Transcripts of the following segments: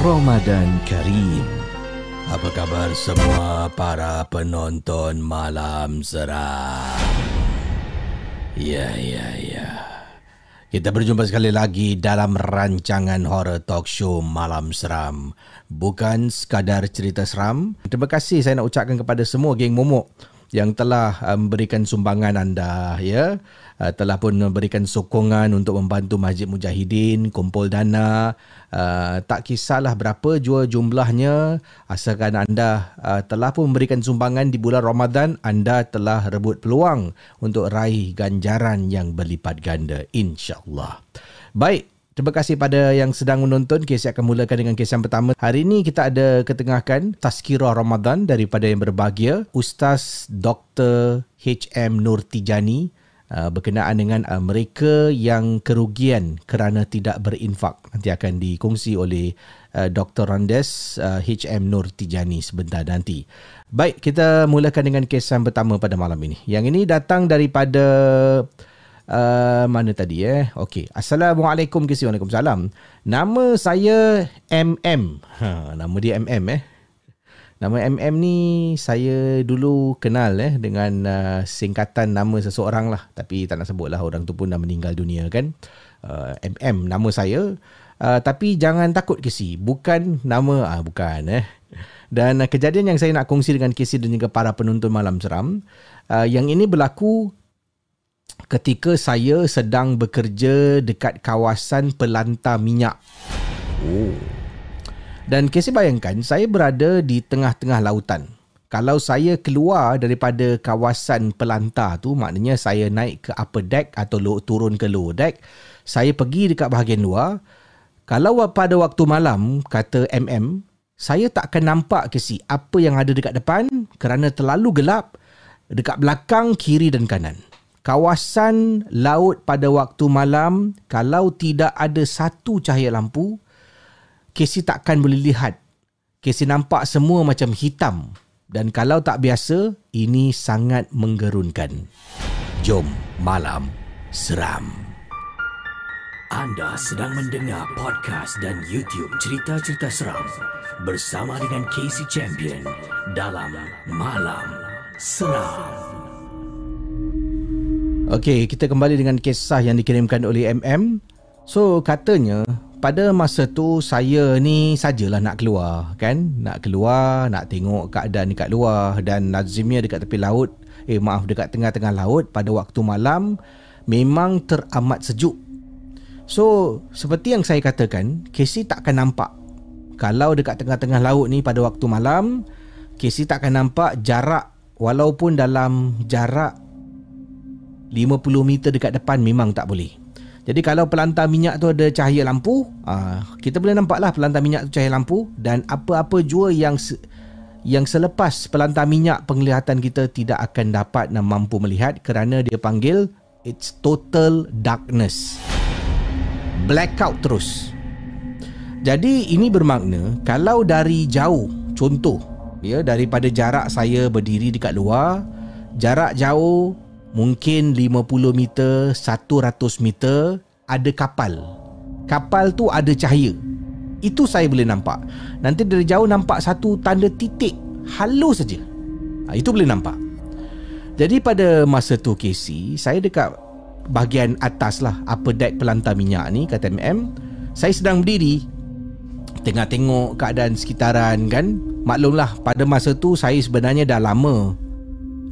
Ramadan Karim. Apa kabar semua para penonton Malam Seram? Ya, ya, ya. Kita berjumpa sekali lagi dalam rancangan horror talk show Malam Seram. Bukan sekadar cerita seram. Terima kasih saya nak ucapkan kepada semua geng momok yang telah uh, memberikan sumbangan anda ya. Uh, telah pun memberikan sokongan untuk membantu Masjid Mujahidin kumpul dana. Uh, tak kisahlah berapa jua jumlahnya. Asalkan anda telah pun memberikan sumbangan di bulan Ramadan anda telah rebut peluang untuk raih ganjaran yang berlipat ganda insyaallah. Baik Terima kasih pada yang sedang menonton. Kes akan mulakan dengan kes yang pertama. Hari ini kita ada ketengahkan Tazkirah Ramadan daripada yang berbahagia. Ustaz Dr. H.M. Nur Tijani uh, berkenaan dengan uh, mereka yang kerugian kerana tidak berinfak. Nanti akan dikongsi oleh uh, Dr. Randes H.M. Nur Tijani sebentar nanti. Baik, kita mulakan dengan kes yang pertama pada malam ini. Yang ini datang daripada uh, mana tadi eh? Okey. Assalamualaikum kisi Waalaikumsalam. Nama saya MM. Ha, nama dia MM eh. Nama MM ni saya dulu kenal eh dengan uh, singkatan nama seseorang lah. Tapi tak nak sebut lah orang tu pun dah meninggal dunia kan. Uh, MM nama saya. Uh, tapi jangan takut kisi. Bukan nama, ah bukan eh. Dan uh, kejadian yang saya nak kongsi dengan kisi dan juga para penonton malam seram. Uh, yang ini berlaku ketika saya sedang bekerja dekat kawasan pelantar minyak. Oh. Dan kasi bayangkan saya berada di tengah-tengah lautan. Kalau saya keluar daripada kawasan pelantar tu maknanya saya naik ke upper deck atau turun ke lower deck, saya pergi dekat bahagian luar. Kalau pada waktu malam kata MM, saya tak akan nampak kesi apa yang ada dekat depan kerana terlalu gelap dekat belakang, kiri dan kanan kawasan laut pada waktu malam kalau tidak ada satu cahaya lampu Casey takkan boleh lihat. Casey nampak semua macam hitam. Dan kalau tak biasa ini sangat menggerunkan. Jom malam seram. Anda sedang mendengar podcast dan YouTube cerita-cerita seram bersama dengan Casey Champion dalam Malam Seram. Okey, kita kembali dengan kisah yang dikirimkan oleh MM. So, katanya pada masa tu saya ni sajalah nak keluar, kan? Nak keluar, nak tengok keadaan dekat luar dan lazimnya dekat tepi laut, eh maaf dekat tengah-tengah laut pada waktu malam memang teramat sejuk. So, seperti yang saya katakan, Casey tak akan nampak. Kalau dekat tengah-tengah laut ni pada waktu malam, Casey tak akan nampak jarak walaupun dalam jarak 50 meter dekat depan memang tak boleh. Jadi kalau pelantar minyak tu ada cahaya lampu, ah, kita boleh nampak lah pelantar minyak tu cahaya lampu dan apa-apa jua yang yang selepas pelantar minyak penglihatan kita tidak akan dapat dan mampu melihat kerana dia panggil it's total darkness. Blackout terus. Jadi ini bermakna kalau dari jauh contoh ya daripada jarak saya berdiri dekat luar jarak jauh mungkin 50 meter 100 meter ada kapal. Kapal tu ada cahaya. Itu saya boleh nampak. Nanti dari jauh nampak satu tanda titik halus saja. Ha, itu boleh nampak. Jadi pada masa tu Casey, saya dekat bahagian atas lah upper deck pelantar minyak ni kata MM. Saya sedang berdiri tengah tengok keadaan sekitaran kan. Maklumlah pada masa tu saya sebenarnya dah lama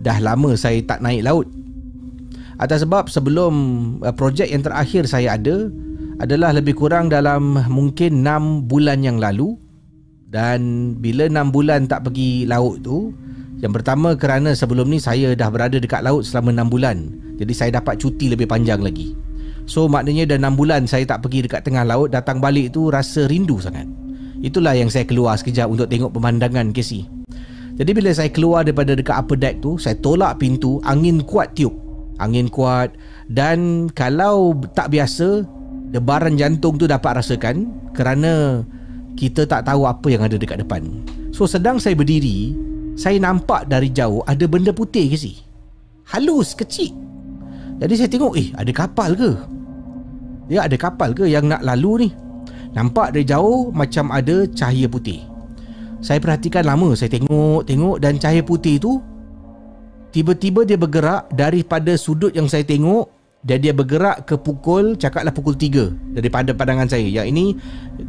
dah lama saya tak naik laut. Atas sebab sebelum uh, projek yang terakhir saya ada adalah lebih kurang dalam mungkin 6 bulan yang lalu. Dan bila 6 bulan tak pergi laut tu yang pertama kerana sebelum ni saya dah berada dekat laut selama 6 bulan. Jadi saya dapat cuti lebih panjang lagi. So maknanya dah 6 bulan saya tak pergi dekat tengah laut datang balik tu rasa rindu sangat. Itulah yang saya keluar sekejap untuk tengok pemandangan Casey jadi bila saya keluar daripada dekat upper deck tu saya tolak pintu angin kuat tiup angin kuat dan kalau tak biasa debaran jantung tu dapat rasakan kerana kita tak tahu apa yang ada dekat depan. So sedang saya berdiri, saya nampak dari jauh ada benda putih ke si? Halus, kecil. Jadi saya tengok, eh ada kapal ke? Ya ada kapal ke yang nak lalu ni? Nampak dari jauh macam ada cahaya putih. Saya perhatikan lama, saya tengok-tengok dan cahaya putih tu tiba-tiba dia bergerak daripada sudut yang saya tengok dan dia bergerak ke pukul cakaplah pukul 3 daripada pandangan saya. Yang ini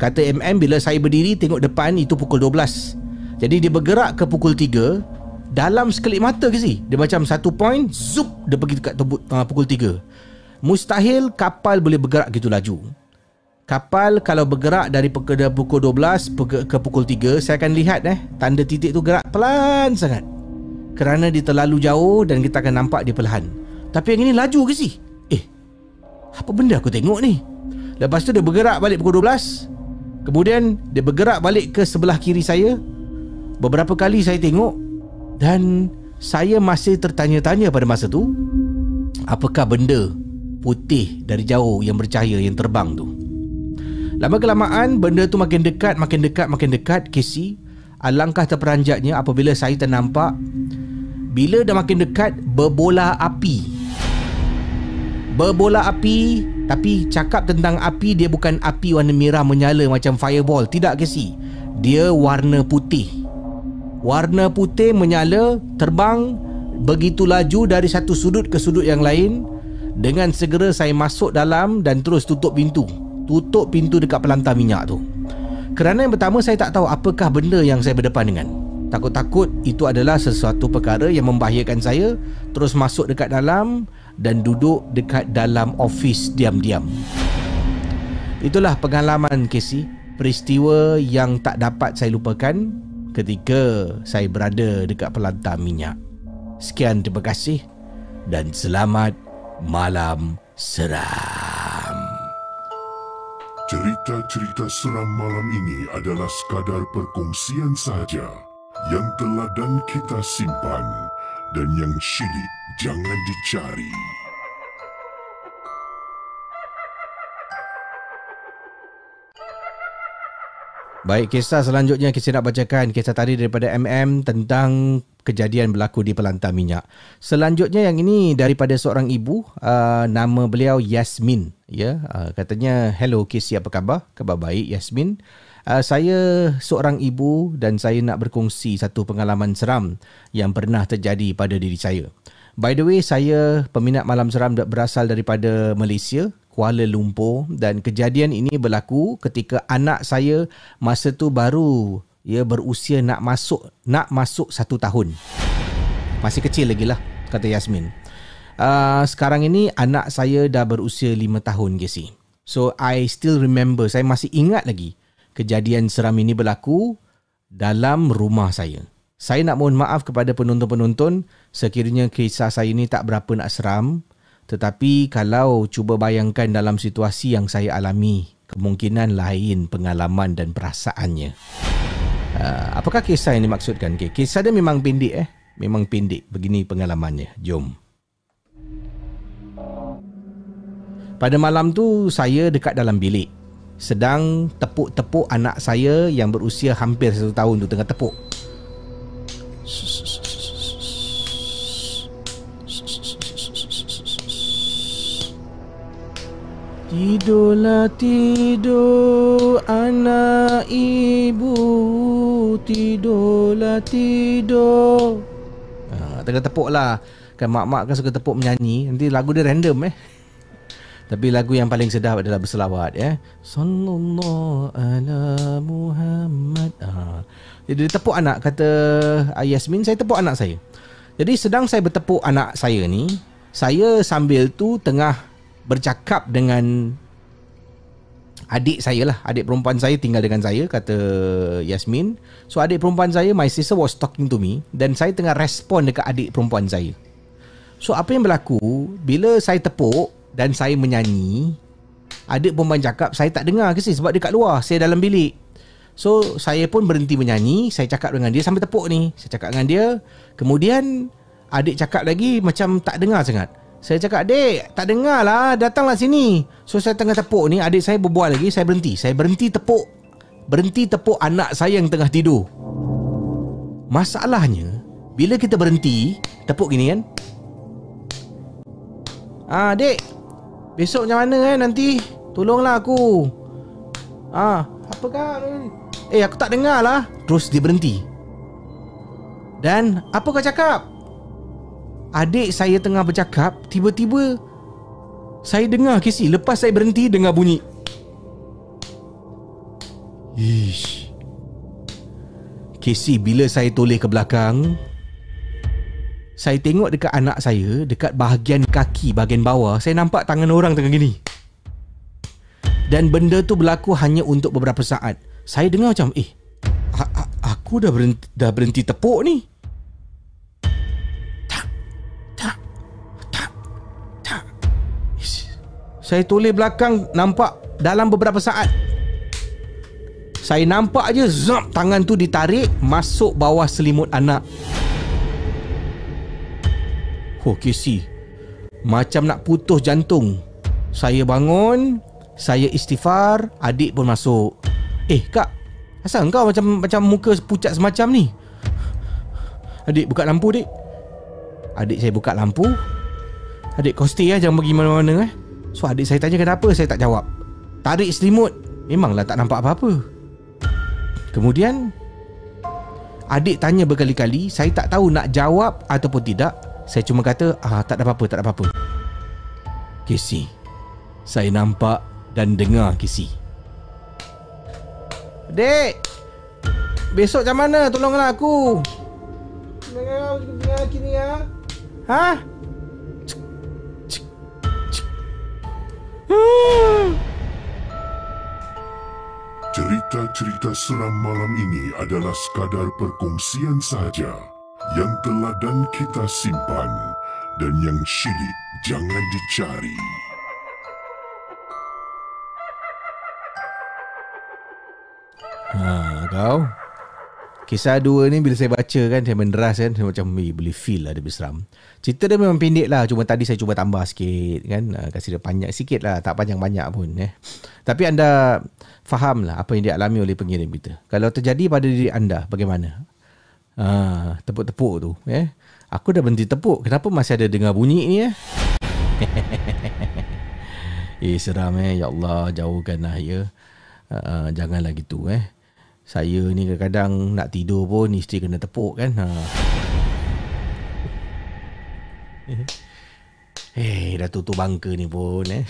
kata MM bila saya berdiri tengok depan itu pukul 12 jadi dia bergerak ke pukul 3 dalam sekelip mata ke si? Dia macam satu point zup dia pergi dekat uh, pukul 3 mustahil kapal boleh bergerak gitu laju. Kapal kalau bergerak dari pukul 12 ke pukul 3 saya akan lihat eh tanda titik tu gerak pelan sangat kerana dia terlalu jauh dan kita akan nampak dia perlahan tapi yang ini laju ke sih apa benda aku tengok ni? Lepas tu dia bergerak balik pukul 12. Kemudian dia bergerak balik ke sebelah kiri saya. Beberapa kali saya tengok dan saya masih tertanya-tanya pada masa tu apakah benda putih dari jauh yang bercahaya yang terbang tu. Lama kelamaan benda tu makin dekat, makin dekat, makin dekat Casey. Alangkah terperanjatnya apabila saya ternampak bila dah makin dekat berbola api. Berbola api tapi cakap tentang api dia bukan api warna merah menyala macam fireball. Tidak ke si? Dia warna putih. Warna putih menyala terbang begitu laju dari satu sudut ke sudut yang lain. Dengan segera saya masuk dalam dan terus tutup pintu. Tutup pintu dekat pelantar minyak tu kerana yang pertama saya tak tahu apakah benda yang saya berdepan dengan takut-takut itu adalah sesuatu perkara yang membahayakan saya terus masuk dekat dalam dan duduk dekat dalam ofis diam-diam. Itulah pengalaman Casey, peristiwa yang tak dapat saya lupakan ketika saya berada dekat pelantar minyak. Sekian terima kasih dan selamat malam seram. Cerita-cerita seram malam ini adalah sekadar perkongsian sahaja yang telah dan kita simpan dan yang syilid jangan dicari. Baik, kisah selanjutnya kita nak bacakan kisah tadi daripada MM tentang kejadian berlaku di pelantar minyak. Selanjutnya yang ini daripada seorang ibu, uh, nama beliau Yasmin. Ya, uh, katanya, hello Casey, apa khabar? Khabar baik Yasmin. Uh, saya seorang ibu dan saya nak berkongsi satu pengalaman seram yang pernah terjadi pada diri saya. By the way, saya peminat malam seram berasal daripada Malaysia, Kuala Lumpur dan kejadian ini berlaku ketika anak saya masa tu baru ia berusia nak masuk nak masuk satu tahun. Masih kecil lagi lah, kata Yasmin. Uh, sekarang ini anak saya dah berusia lima tahun, Gesi. So, I still remember, saya masih ingat lagi kejadian seram ini berlaku dalam rumah saya. Saya nak mohon maaf kepada penonton-penonton sekiranya kisah saya ini tak berapa nak seram tetapi kalau cuba bayangkan dalam situasi yang saya alami kemungkinan lain pengalaman dan perasaannya. Uh, apakah kisah yang dimaksudkan? Okay, kisah dia memang pendek eh. Memang pendek. Begini pengalamannya. Jom. Pada malam tu saya dekat dalam bilik. Sedang tepuk-tepuk anak saya yang berusia hampir satu tahun tu tengah tepuk. Tidurlah tidur anak ibu Tidurlah tidur. Ha, Tengah tepuk lah. Kan mak-mak kan suka tepuk menyanyi. Nanti lagu dia random eh. Tapi lagu yang paling sedap adalah berselawat ya. Sallallahu ala Muhammad. Ha. Jadi dia tepuk anak Kata Yasmin saya tepuk anak saya. Jadi sedang saya bertepuk anak saya ni Saya sambil tu tengah bercakap dengan adik saya lah. Adik perempuan saya tinggal dengan saya kata Yasmin. So adik perempuan saya my sister was talking to me dan saya tengah respon dekat adik perempuan saya. So apa yang berlaku bila saya tepuk dan saya menyanyi adik perempuan cakap saya tak dengar ke sih sebab dia kat luar saya dalam bilik. So saya pun berhenti menyanyi saya cakap dengan dia sambil tepuk ni. Saya cakap dengan dia kemudian adik cakap lagi macam tak dengar sangat saya cakap, adik, tak dengar lah. Datanglah sini. So, saya tengah tepuk ni. Adik saya berbual lagi. Saya berhenti. Saya berhenti tepuk. Berhenti tepuk anak saya yang tengah tidur. Masalahnya, bila kita berhenti, tepuk gini kan. Ah, adik. Besok macam mana kan nanti? Tolonglah aku. Ah, apakah ni? Eh, aku tak dengar lah. Terus dia berhenti. Dan, apa kau cakap? Adik saya tengah bercakap Tiba-tiba Saya dengar Casey Lepas saya berhenti Dengar bunyi. Ish. Casey bila saya toleh ke belakang Saya tengok dekat anak saya Dekat bahagian kaki Bahagian bawah Saya nampak tangan orang tengah gini. Dan benda tu berlaku Hanya untuk beberapa saat. Saya dengar macam Eh Aku dah berhenti, dah berhenti tepuk ni Saya toleh belakang nampak dalam beberapa saat. Saya nampak aja zap tangan tu ditarik masuk bawah selimut anak. Oh Casey Macam nak putus jantung. Saya bangun Saya istighfar Adik pun masuk. Eh kak Asal kau macam macam muka pucat semacam ni? Adik buka lampu adik. Adik saya buka lampu. Adik kau stay lah Jangan pergi mana-mana eh So adik saya tanya kenapa? Saya tak jawab. Tarik selimut Memanglah tak nampak apa-apa. Kemudian Adik tanya berkali-kali Saya tak tahu nak jawab Ataupun tidak. Saya cuma kata ah, Tak ada apa-apa Tak ada apa-apa. Casey Saya nampak Dan dengar Casey. Dek Besok macam mana? Tolonglah aku. Dengar Kini ya Hah Cerita-cerita seram malam ini adalah sekadar perkongsian sahaja yang telah dan kita simpan dan yang syilid jangan dicari. Ha, kau Kisah dua ni bila saya baca kan Saya menderas kan Saya macam eh, boleh feel lah Dia berseram Cerita dia memang pendek lah. Cuma tadi saya cuba tambah sikit kan. Uh, Kasih dia panjang sikit lah. Tak panjang-banyak pun eh. Tapi anda Faham lah Apa yang dia alami oleh pengirim kita. Kalau terjadi pada diri anda Bagaimana? Uh, Tepuk-tepuk tu eh. Aku dah berhenti tepuk. Kenapa masih ada dengar bunyi ni eh? Eh seram eh. Ya Allah jauhkanlah ya. Uh, Janganlah gitu eh saya ni kadang-kadang nak tidur pun isteri kena tepuk kan. Ha. Eh, dah tutup bangka ni pun eh.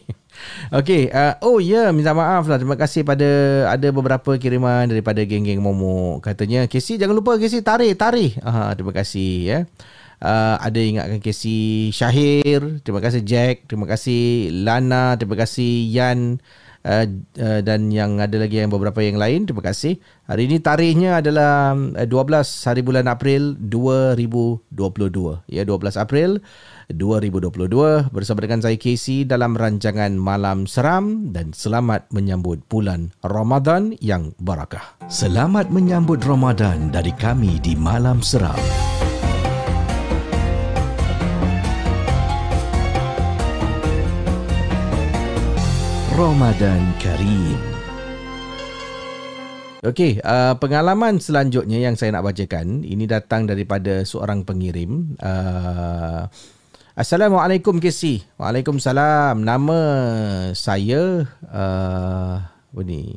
Okey, uh, oh ya, yeah, minta maaf lah. Terima kasih pada ada beberapa kiriman daripada geng-geng Momo. Katanya, Casey jangan lupa Casey tarik, tarik. Aha, terima kasih ya. Yeah. Uh, ada ingatkan Casey Syahir, terima kasih Jack, terima kasih Lana, terima kasih Yan, uh, dan yang ada lagi yang beberapa yang lain. Terima kasih. Hari ini tarikhnya adalah uh, 12 hari bulan April 2022. Ya 12 April 2022 bersama dengan saya Casey dalam rancangan Malam Seram dan selamat menyambut bulan Ramadan yang barakah. Selamat menyambut Ramadan dari kami di Malam Seram. Ramadan Kareem. Okey, uh, pengalaman selanjutnya yang saya nak bacakan ini datang daripada seorang pengirim. Uh, Assalamualaikum Kesi. Waalaikumsalam. Nama saya uh, apa ni?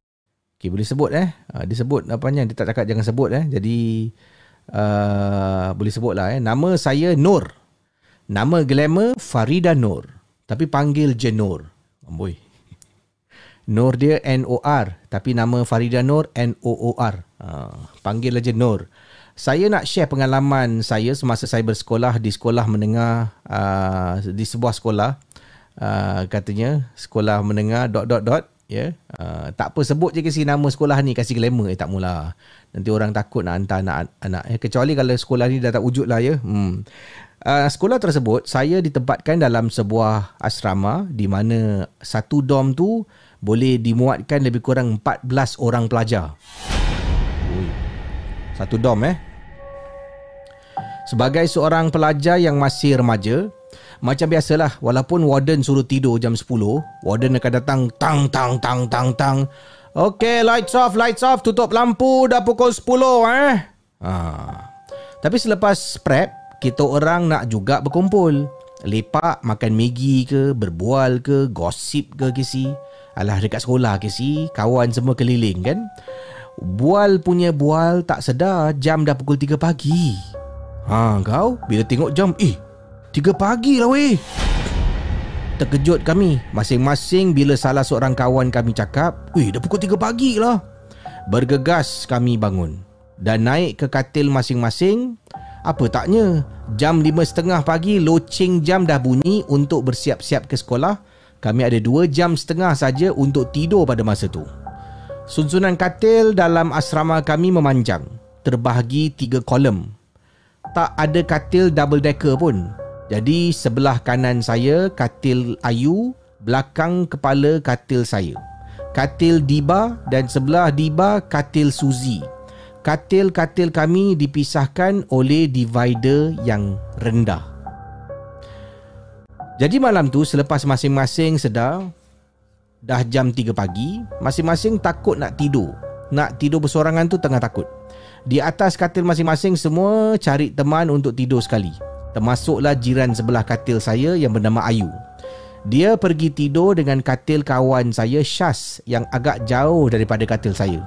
Okay, boleh sebut eh. Uh, dia sebut apanya dia tak cakap jangan sebut eh. Jadi uh, boleh sebut lah eh. Nama saya Nur. Nama glamour Farida Nur. Tapi panggil je Nur. Amboi. Nur dia N-O-R. Tapi nama Farida Nur N-O-O-R. Uh, panggil aja Nur. Saya nak share pengalaman saya semasa saya bersekolah di sekolah menengah uh, di sebuah sekolah uh, katanya sekolah menengah dot dot dot ya. Yeah. Uh, tak apa sebut je kasi nama sekolah ni kasi glamour eh tak mula. Nanti orang takut nak hantar anak-anak eh kecuali kalau sekolah ni dah tak wujud lah ya. Hmm. Uh, sekolah tersebut saya ditempatkan dalam sebuah asrama di mana satu dom tu boleh dimuatkan lebih kurang 14 orang pelajar. Ui. Satu dom eh. Sebagai seorang pelajar yang masih remaja, macam biasalah, walaupun warden suruh tidur jam 10, warden akan datang tang tang tang tang tang. Okay, lights off, lights off, tutup lampu dah pukul 10 eh. Ha. Tapi selepas prep, kita orang nak juga berkumpul. Lepak, makan Maggi ke, berbual ke, gosip ke kisi. Alah dekat sekolah kisi, kawan semua keliling kan. Bual punya bual tak sedar jam dah pukul 3 pagi. Ha, kau bila tengok jam, eh Tiga pagi lah weh. Terkejut kami. Masing-masing bila salah seorang kawan kami cakap Weh dah pukul tiga pagi lah. Bergegas kami bangun Dan naik ke katil masing-masing. Apa taknya? Jam lima setengah pagi Loceng jam dah bunyi Untuk bersiap-siap ke sekolah. Kami ada dua jam setengah saja Untuk tidur pada masa tu. Sunsunan katil dalam asrama kami memanjang. Terbahagi tiga kolom Tak ada katil double decker pun jadi sebelah kanan saya katil Ayu, belakang kepala katil saya. Katil Diba dan sebelah Diba katil Suzi. Katil-katil kami dipisahkan oleh divider yang rendah. Jadi malam tu selepas masing-masing sedar dah jam 3 pagi, masing-masing takut nak tidur. Nak tidur bersorangan tu tengah takut. Di atas katil masing-masing semua cari teman untuk tidur sekali. Termasuklah jiran sebelah katil saya yang bernama Ayu. Dia pergi tidur dengan katil kawan saya Syas yang agak jauh daripada katil saya.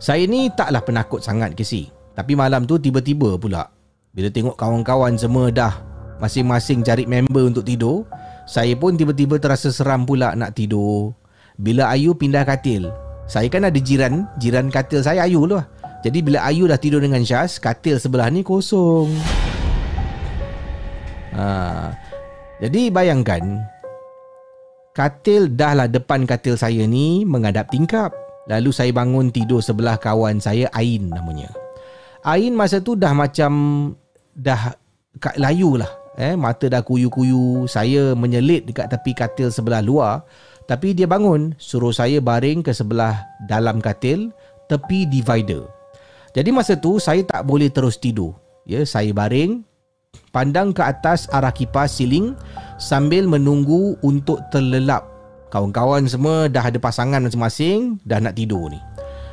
Saya ni taklah penakut sangat ke si. Tapi malam tu tiba-tiba pula bila tengok kawan-kawan semua dah masing-masing cari member untuk tidur, saya pun tiba-tiba terasa seram pula nak tidur. Bila Ayu pindah katil, saya kan ada jiran, jiran katil saya Ayu lah. Jadi bila Ayu dah tidur dengan Syas, katil sebelah ni kosong. Ha. Jadi bayangkan Katil dah lah depan katil saya ni menghadap tingkap. Lalu saya bangun tidur sebelah kawan saya Ain namanya. Ain masa tu dah macam dah kat layu lah. Eh, mata dah kuyu-kuyu. Saya menyelit dekat tepi katil sebelah luar. Tapi dia bangun, suruh saya baring ke sebelah dalam katil, tepi divider. Jadi masa tu saya tak boleh terus tidur. Ya, saya baring, pandang ke atas arah kipas siling sambil menunggu untuk terlelap. Kawan-kawan semua dah ada pasangan masing-masing, dah nak tidur ni.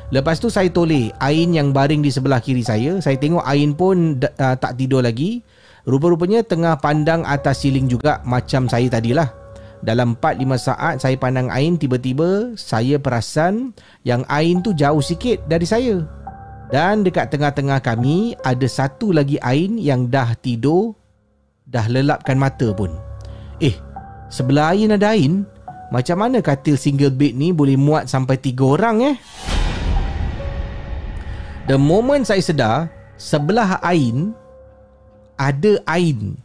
Lepas tu saya toleh Ain yang baring di sebelah kiri saya. Saya tengok Ain pun uh, tak tidur lagi. Rupa-rupanya tengah pandang atas siling juga macam saya tadilah. Dalam 4-5 saat saya pandang Ain tiba-tiba saya perasan yang Ain tu jauh sikit dari saya. Dan dekat tengah-tengah kami ada satu lagi Ain yang dah tidur, dah lelapkan mata pun. Eh, sebelah Ain ada Ain? Macam mana katil single bed ni boleh muat sampai tiga orang eh? The moment saya sedar, sebelah Ain ada Ain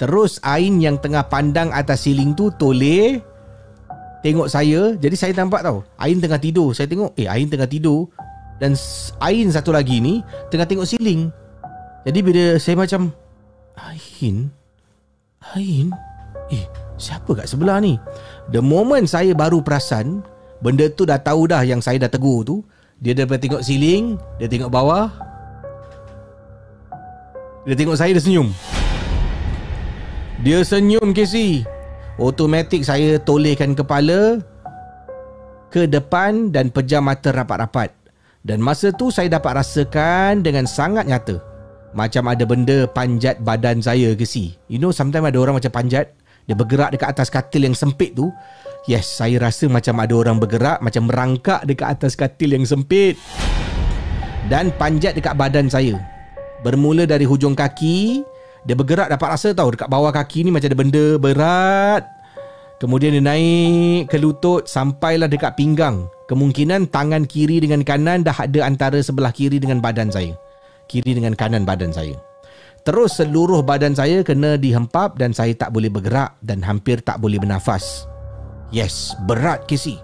Terus Ain yang tengah pandang atas siling tu toleh tengok saya. Jadi saya nampak tau. Ain tengah tidur. Saya tengok eh Ain tengah tidur dan Ain satu lagi ni tengah tengok siling. Jadi bila saya macam Ain? Ain? Eh siapa kat sebelah ni? The moment saya baru perasan Benda tu dah tahu dah yang saya dah tegur tu. Dia dah tengok siling Dia tengok bawah. Dia tengok saya dia senyum. Dia senyum Casey Automatik saya tolehkan kepala Ke depan dan pejam mata rapat-rapat Dan masa tu saya dapat rasakan dengan sangat nyata Macam ada benda panjat badan saya Casey You know sometimes ada orang macam panjat Dia bergerak dekat atas katil yang sempit tu. Yes, saya rasa macam ada orang bergerak Macam merangkak dekat atas katil yang sempit. Dan panjat dekat badan saya. Bermula dari hujung kaki dia bergerak dapat rasa tahu dekat bawah kaki ni macam ada benda berat. Kemudian dia naik ke lutut sampailah dekat pinggang. Kemungkinan tangan kiri dengan kanan dah ada antara sebelah kiri dengan badan saya. Kiri dengan kanan badan saya. Terus seluruh badan saya kena dihempap dan saya tak boleh bergerak dan hampir tak boleh bernafas. Yes, berat Casey.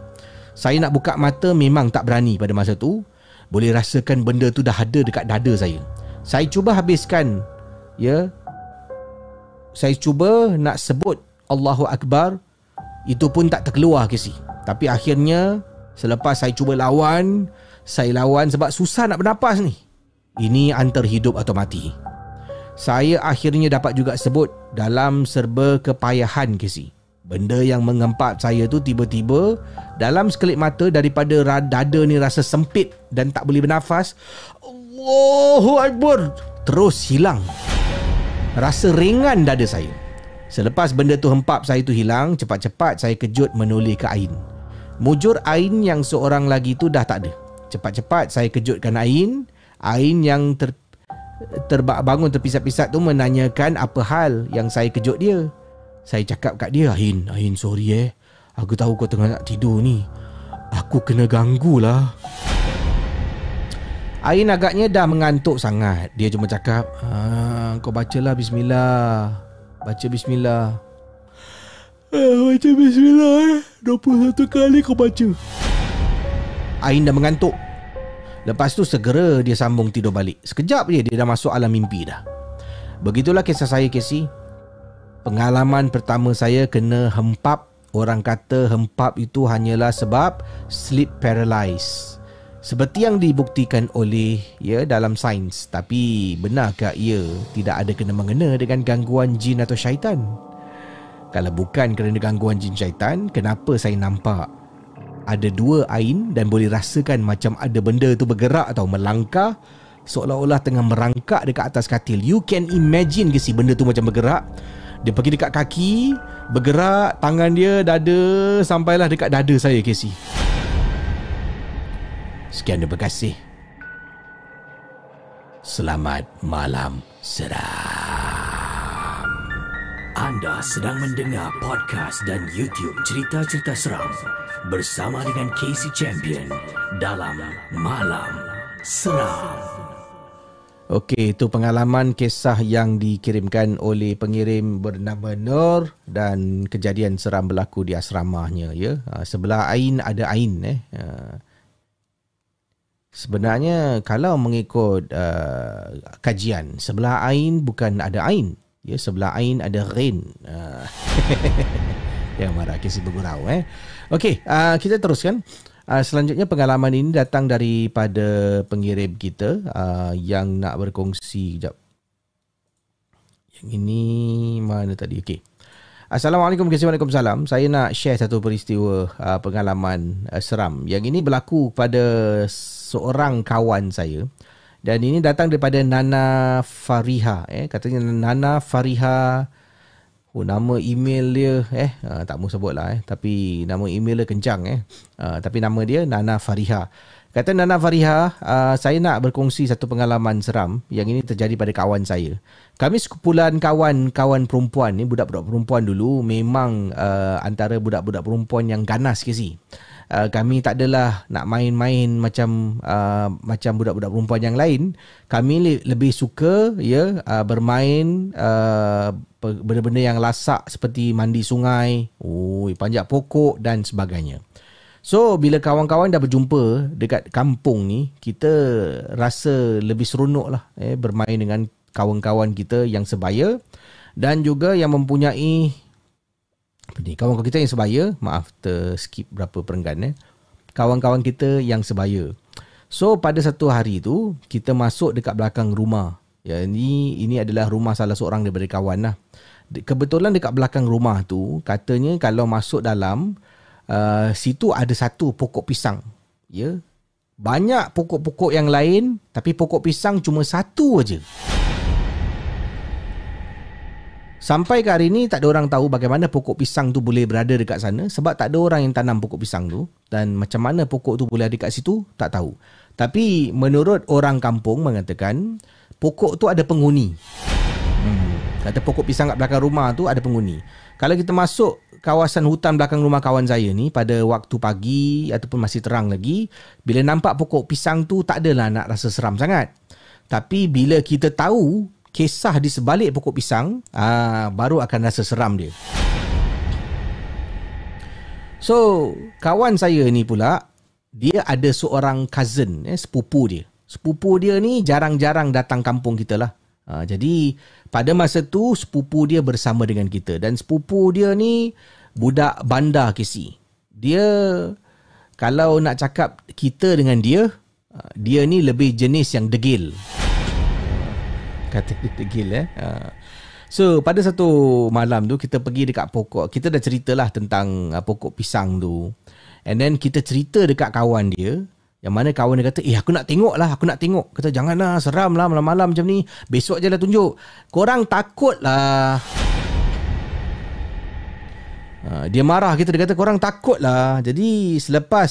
Saya nak buka mata memang tak berani pada masa tu. Boleh rasakan benda tu dah ada dekat dada saya. Saya cuba habiskan ya saya cuba nak sebut Allahu Akbar itu pun tak terkeluar ke si tapi akhirnya selepas saya cuba lawan saya lawan sebab susah nak bernafas ni. Ini antara hidup atau mati. Saya akhirnya dapat juga sebut dalam serba kepayahan ke si benda yang mengempat saya tu tiba-tiba dalam sekelip mata daripada dada ni rasa sempit dan tak boleh bernafas Allahu Akbar terus hilang. Rasa ringan dada saya. Selepas benda tu hempap saya tu hilang, cepat-cepat saya kejut menoleh ke Ain. Mujur Ain yang seorang lagi tu dah tak ada. Cepat-cepat saya kejutkan Ain. Ain yang ter, terbangun terpisat-pisat tu menanyakan apa hal yang saya kejut dia. Saya cakap kat dia, Ain, Ain sorry eh. Aku tahu kau tengah nak tidur ni. Aku kena ganggu lah. Ain agaknya dah mengantuk sangat. Dia cuma cakap, ah, kau bacalah bismillah. Baca bismillah. Eh, baca bismillah eh. 21 kali kau baca. Ain dah mengantuk. Lepas tu segera dia sambung tidur balik. Sekejap je dia dah masuk alam mimpi dah. Begitulah kisah saya Casey. Pengalaman pertama saya kena hempap. Orang kata hempap itu hanyalah sebab sleep paralysis. Seperti yang dibuktikan oleh ya dalam sains, tapi benarkah ia tidak ada kena mengena dengan gangguan jin atau syaitan? Kalau bukan kerana gangguan jin syaitan, kenapa saya nampak ada dua ain dan boleh rasakan macam ada benda tu bergerak atau melangkah seolah-olah tengah merangkak dekat atas katil. You can imagine ke si benda tu macam bergerak? Dia pergi dekat kaki, bergerak tangan dia dada sampailah dekat dada saya Casey. Sekian terima kasih. Selamat malam seram. Anda sedang mendengar podcast dan YouTube cerita-cerita seram bersama dengan Casey Champion dalam Malam Seram. Okey, itu pengalaman kisah yang dikirimkan oleh pengirim bernama Nur dan kejadian seram berlaku di asramanya ya. Ah, sebelah Ain ada Ain eh. Sebenarnya kalau mengikut uh, kajian sebelah ain bukan ada ain ya sebelah ain ada rain. Uh, Yang marah Casey bergurau eh. Okey, uh, kita teruskan. Uh, selanjutnya pengalaman ini datang daripada pengirim kita uh, yang nak berkongsi. Sekejap. Yang ini mana tadi? Okey. Assalamualaikum Waalaikumsalam. Saya nak share satu peristiwa uh, pengalaman uh, seram. Yang ini berlaku pada seorang kawan saya. Dan ini datang daripada Nana Fariha. Eh. Katanya Nana Fariha Oh, nama email dia eh uh, tak mau sebut lah eh tapi nama email dia kencang eh uh, tapi nama dia Nana Fariha. Kata Nana Fariha, uh, saya nak berkongsi satu pengalaman seram yang ini terjadi pada kawan saya. Kami sekumpulan kawan-kawan perempuan ni budak-budak perempuan dulu memang uh, antara budak-budak perempuan yang ganas ke si. Uh, kami tak adalah nak main-main macam uh, macam budak-budak perempuan yang lain. Kami le- lebih suka ya uh, bermain uh, benda-benda yang lasak seperti mandi sungai, oh, panjat pokok dan sebagainya. So bila kawan-kawan dah berjumpa dekat kampung ni, kita rasa lebih seronok lah eh, bermain dengan kawan-kawan kita yang sebaya dan juga yang mempunyai ni, kawan-kawan kita yang sebaya, maaf terskip berapa perenggan eh. Kawan-kawan kita yang sebaya. So pada satu hari tu kita masuk dekat belakang rumah. Ya ini ini adalah rumah salah seorang daripada kawan lah. Kebetulan dekat belakang rumah tu katanya kalau masuk dalam uh, situ ada satu pokok pisang. Ya. Banyak pokok-pokok yang lain tapi pokok pisang cuma satu aja. Sampai ke hari ini tak ada orang tahu bagaimana pokok pisang tu boleh berada dekat sana sebab tak ada orang yang tanam pokok pisang tu dan macam mana pokok tu boleh ada dekat situ tak tahu. Tapi menurut orang kampung mengatakan pokok tu ada penghuni. Hmm. Kata pokok pisang kat belakang rumah tu ada penghuni. Kalau kita masuk kawasan hutan belakang rumah kawan saya ni pada waktu pagi ataupun masih terang lagi, bila nampak pokok pisang tu tak adalah nak rasa seram sangat. Tapi bila kita tahu kisah di sebalik pokok pisang, aa, baru akan rasa seram dia. So, kawan saya ni pula, dia ada seorang cousin, eh, sepupu dia. Sepupu dia ni jarang-jarang datang kampung kita lah. Ha, jadi, pada masa tu, sepupu dia bersama dengan kita. Dan sepupu dia ni budak bandar KC. Dia, kalau nak cakap kita dengan dia, dia ni lebih jenis yang degil kata dia degil eh. Ha. So pada satu malam tu kita pergi dekat pokok. Kita dah ceritalah tentang uh, pokok pisang tu. And then kita cerita dekat kawan dia. Yang mana kawan dia kata, eh aku nak tengok lah, aku nak tengok. Kata janganlah, seram lah malam-malam macam ni. Besok je lah tunjuk. Korang takut lah. Uh, dia marah kita, dia kata korang takut lah. Jadi selepas,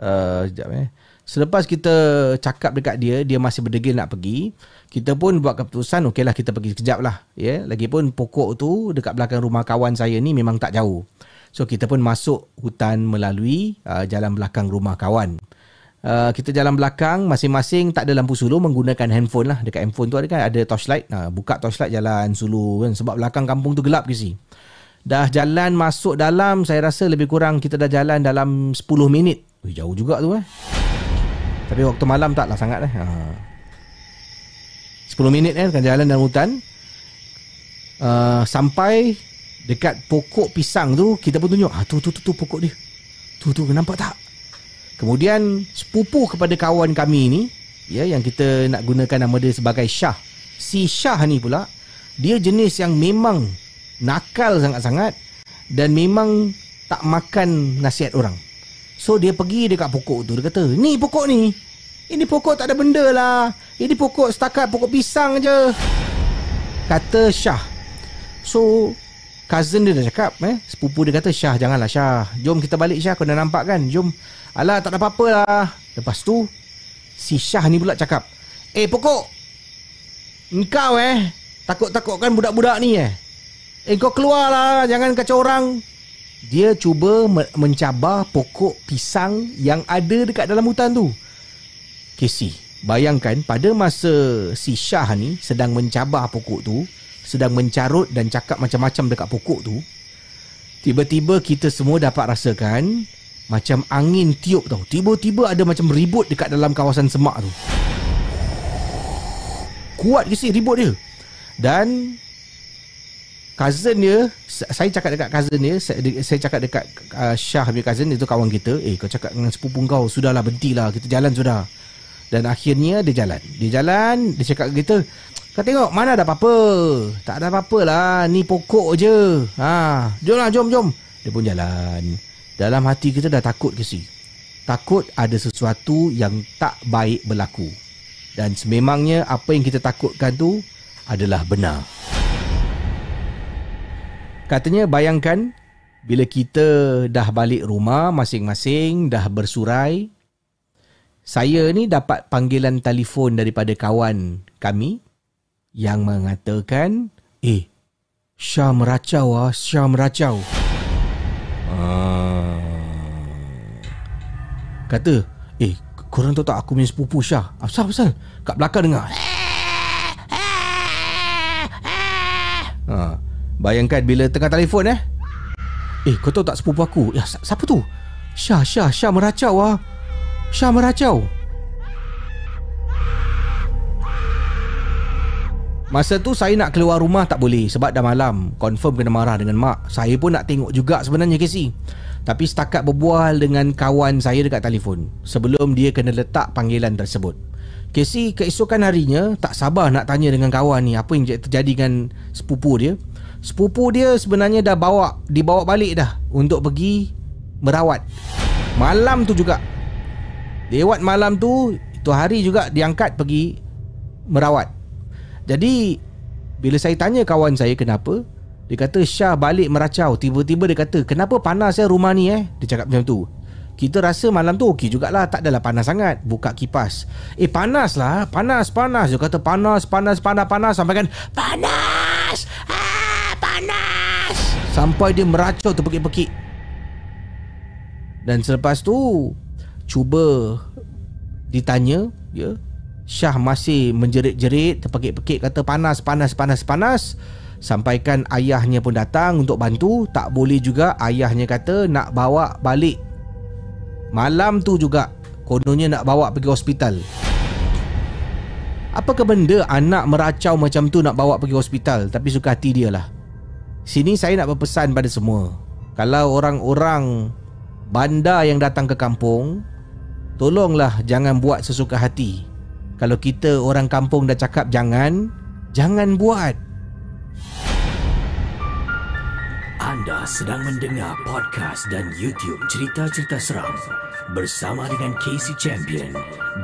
uh, sekejap eh. Selepas kita cakap dekat dia, dia masih berdegil nak pergi. Kita pun buat keputusan, okeylah kita pergi sekejap lah. Ya? Lagipun pokok tu dekat belakang rumah kawan saya ni memang tak jauh. So kita pun masuk hutan melalui uh, jalan belakang rumah kawan. Uh, kita jalan belakang masing-masing tak ada lampu sulu menggunakan handphone lah. Dekat handphone tu ada kan ada torchlight. Uh, buka torchlight jalan sulu kan. Sebab belakang kampung tu gelap ke si. Dah jalan masuk dalam saya rasa lebih kurang kita dah jalan dalam 10 minit. Ui, jauh juga tu eh. Tapi waktu malam taklah sangat eh. Ha. 10 minit kan jalan dalam hutan. Uh, sampai dekat pokok pisang tu kita pun tunjuk. Ah tu tu tu tu pokok dia. Tu tu nampak tak? Kemudian sepupu kepada kawan kami ni ya yang kita nak gunakan nama dia sebagai Syah. Si Syah ni pula dia jenis yang memang nakal sangat-sangat dan memang tak makan nasihat orang. So dia pergi dekat pokok tu Dia kata Ni pokok ni Ini pokok tak ada benda lah. Ini pokok setakat pokok pisang je. Kata Syah. So Cousin dia dah cakap eh? Sepupu dia kata Syah janganlah Syah. Jom kita balik Syah. Kau dah nampak kan? Jom. Alah tak ada apa-apa lah. Lepas tu Si Syah ni pula cakap Eh pokok. Engkau eh. Takut-takutkan budak-budak ni eh. Eh kau keluar lah Jangan kacau orang. Dia cuba mencabar pokok pisang yang ada dekat dalam hutan tu. Casey, bayangkan pada masa si Syah ni sedang mencabar pokok tu, sedang mencarut dan cakap macam-macam dekat pokok tu, tiba-tiba kita semua dapat rasakan macam angin tiup tau. Tiba-tiba ada macam ribut dekat dalam kawasan semak tu. Kuat Casey ribut dia. Dan cousin dia sa- saya cakap dekat cousin dia saya, saya cakap dekat uh, Syah punya cousin itu kawan kita eh kau cakap dengan sepupu kau sudahlah berhentilah kita jalan sudah dan akhirnya dia jalan. Dia jalan dia cakap ke kita kau tengok mana ada apa-apa? Tak ada apa-apa lah ni pokok je. Ha jom lah jom jom. Dia pun jalan. Dalam hati kita dah takut ke si? Takut ada sesuatu yang tak baik berlaku. Dan sememangnya apa yang kita takutkan tu adalah benar. Katanya bayangkan bila kita dah balik rumah masing-masing dah bersurai saya ni dapat panggilan telefon daripada kawan kami yang mengatakan eh Syah meracau ah Syah meracau ah. kata eh korang tahu tak aku punya sepupu Syah? Asal asal. Kat belakang dengar. Ha. Bayangkan bila tengah telefon eh. Eh kau tahu tak sepupu aku? Ya si- siapa tu? Syah Syah Syah meracau ah Syah meracau. Masa tu saya nak keluar rumah tak boleh Sebab dah malam. Confirm kena marah dengan mak. Saya pun nak tengok juga sebenarnya Casey Tapi setakat berbual dengan kawan saya dekat telefon Sebelum dia kena letak panggilan tersebut. Casey keesokan harinya Tak sabar nak tanya dengan kawan ni Apa yang terjadi dengan sepupu dia. Sepupu dia sebenarnya dah bawa Dibawa balik dah Untuk pergi merawat. Malam tu juga Lewat malam tu Itu hari juga diangkat pergi merawat jadi bila saya tanya kawan saya kenapa, dia kata Syah balik meracau. Tiba-tiba dia kata, "Kenapa panas ya rumah ni eh?" Dia cakap macam tu. Kita rasa malam tu okey jugalah, tak adalah panas sangat. Buka kipas. Eh panas lah, panas, panas. Dia kata panas, panas, panas, panas. Sampai kan, panas! Ah, panas! Sampai dia meracau terpekik-pekik. Dan selepas tu, cuba ditanya, ya, Syah masih menjerit-jerit Terpekik-pekik kata panas, panas, panas, panas. Sampaikan ayahnya pun datang untuk bantu. Tak boleh juga ayahnya kata nak bawa balik. Malam tu juga Kononnya nak bawa pergi hospital. Apakah benda anak meracau macam tu nak bawa pergi hospital? Tapi suka hati dia lah. Sini saya nak berpesan pada semua. Kalau orang-orang bandar yang datang ke kampung Tolonglah jangan buat sesuka hati kalau kita orang kampung dah cakap jangan, jangan buat. Anda sedang mendengar podcast dan YouTube cerita-cerita seram bersama dengan Casey Champion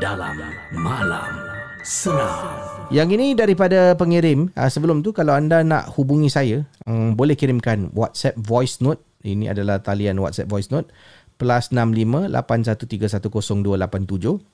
dalam Malam Seram. Yang ini daripada pengirim. Uh, sebelum tu kalau anda nak hubungi saya, um, boleh kirimkan WhatsApp voice note. Ini adalah talian WhatsApp voice note plus 65 81310287.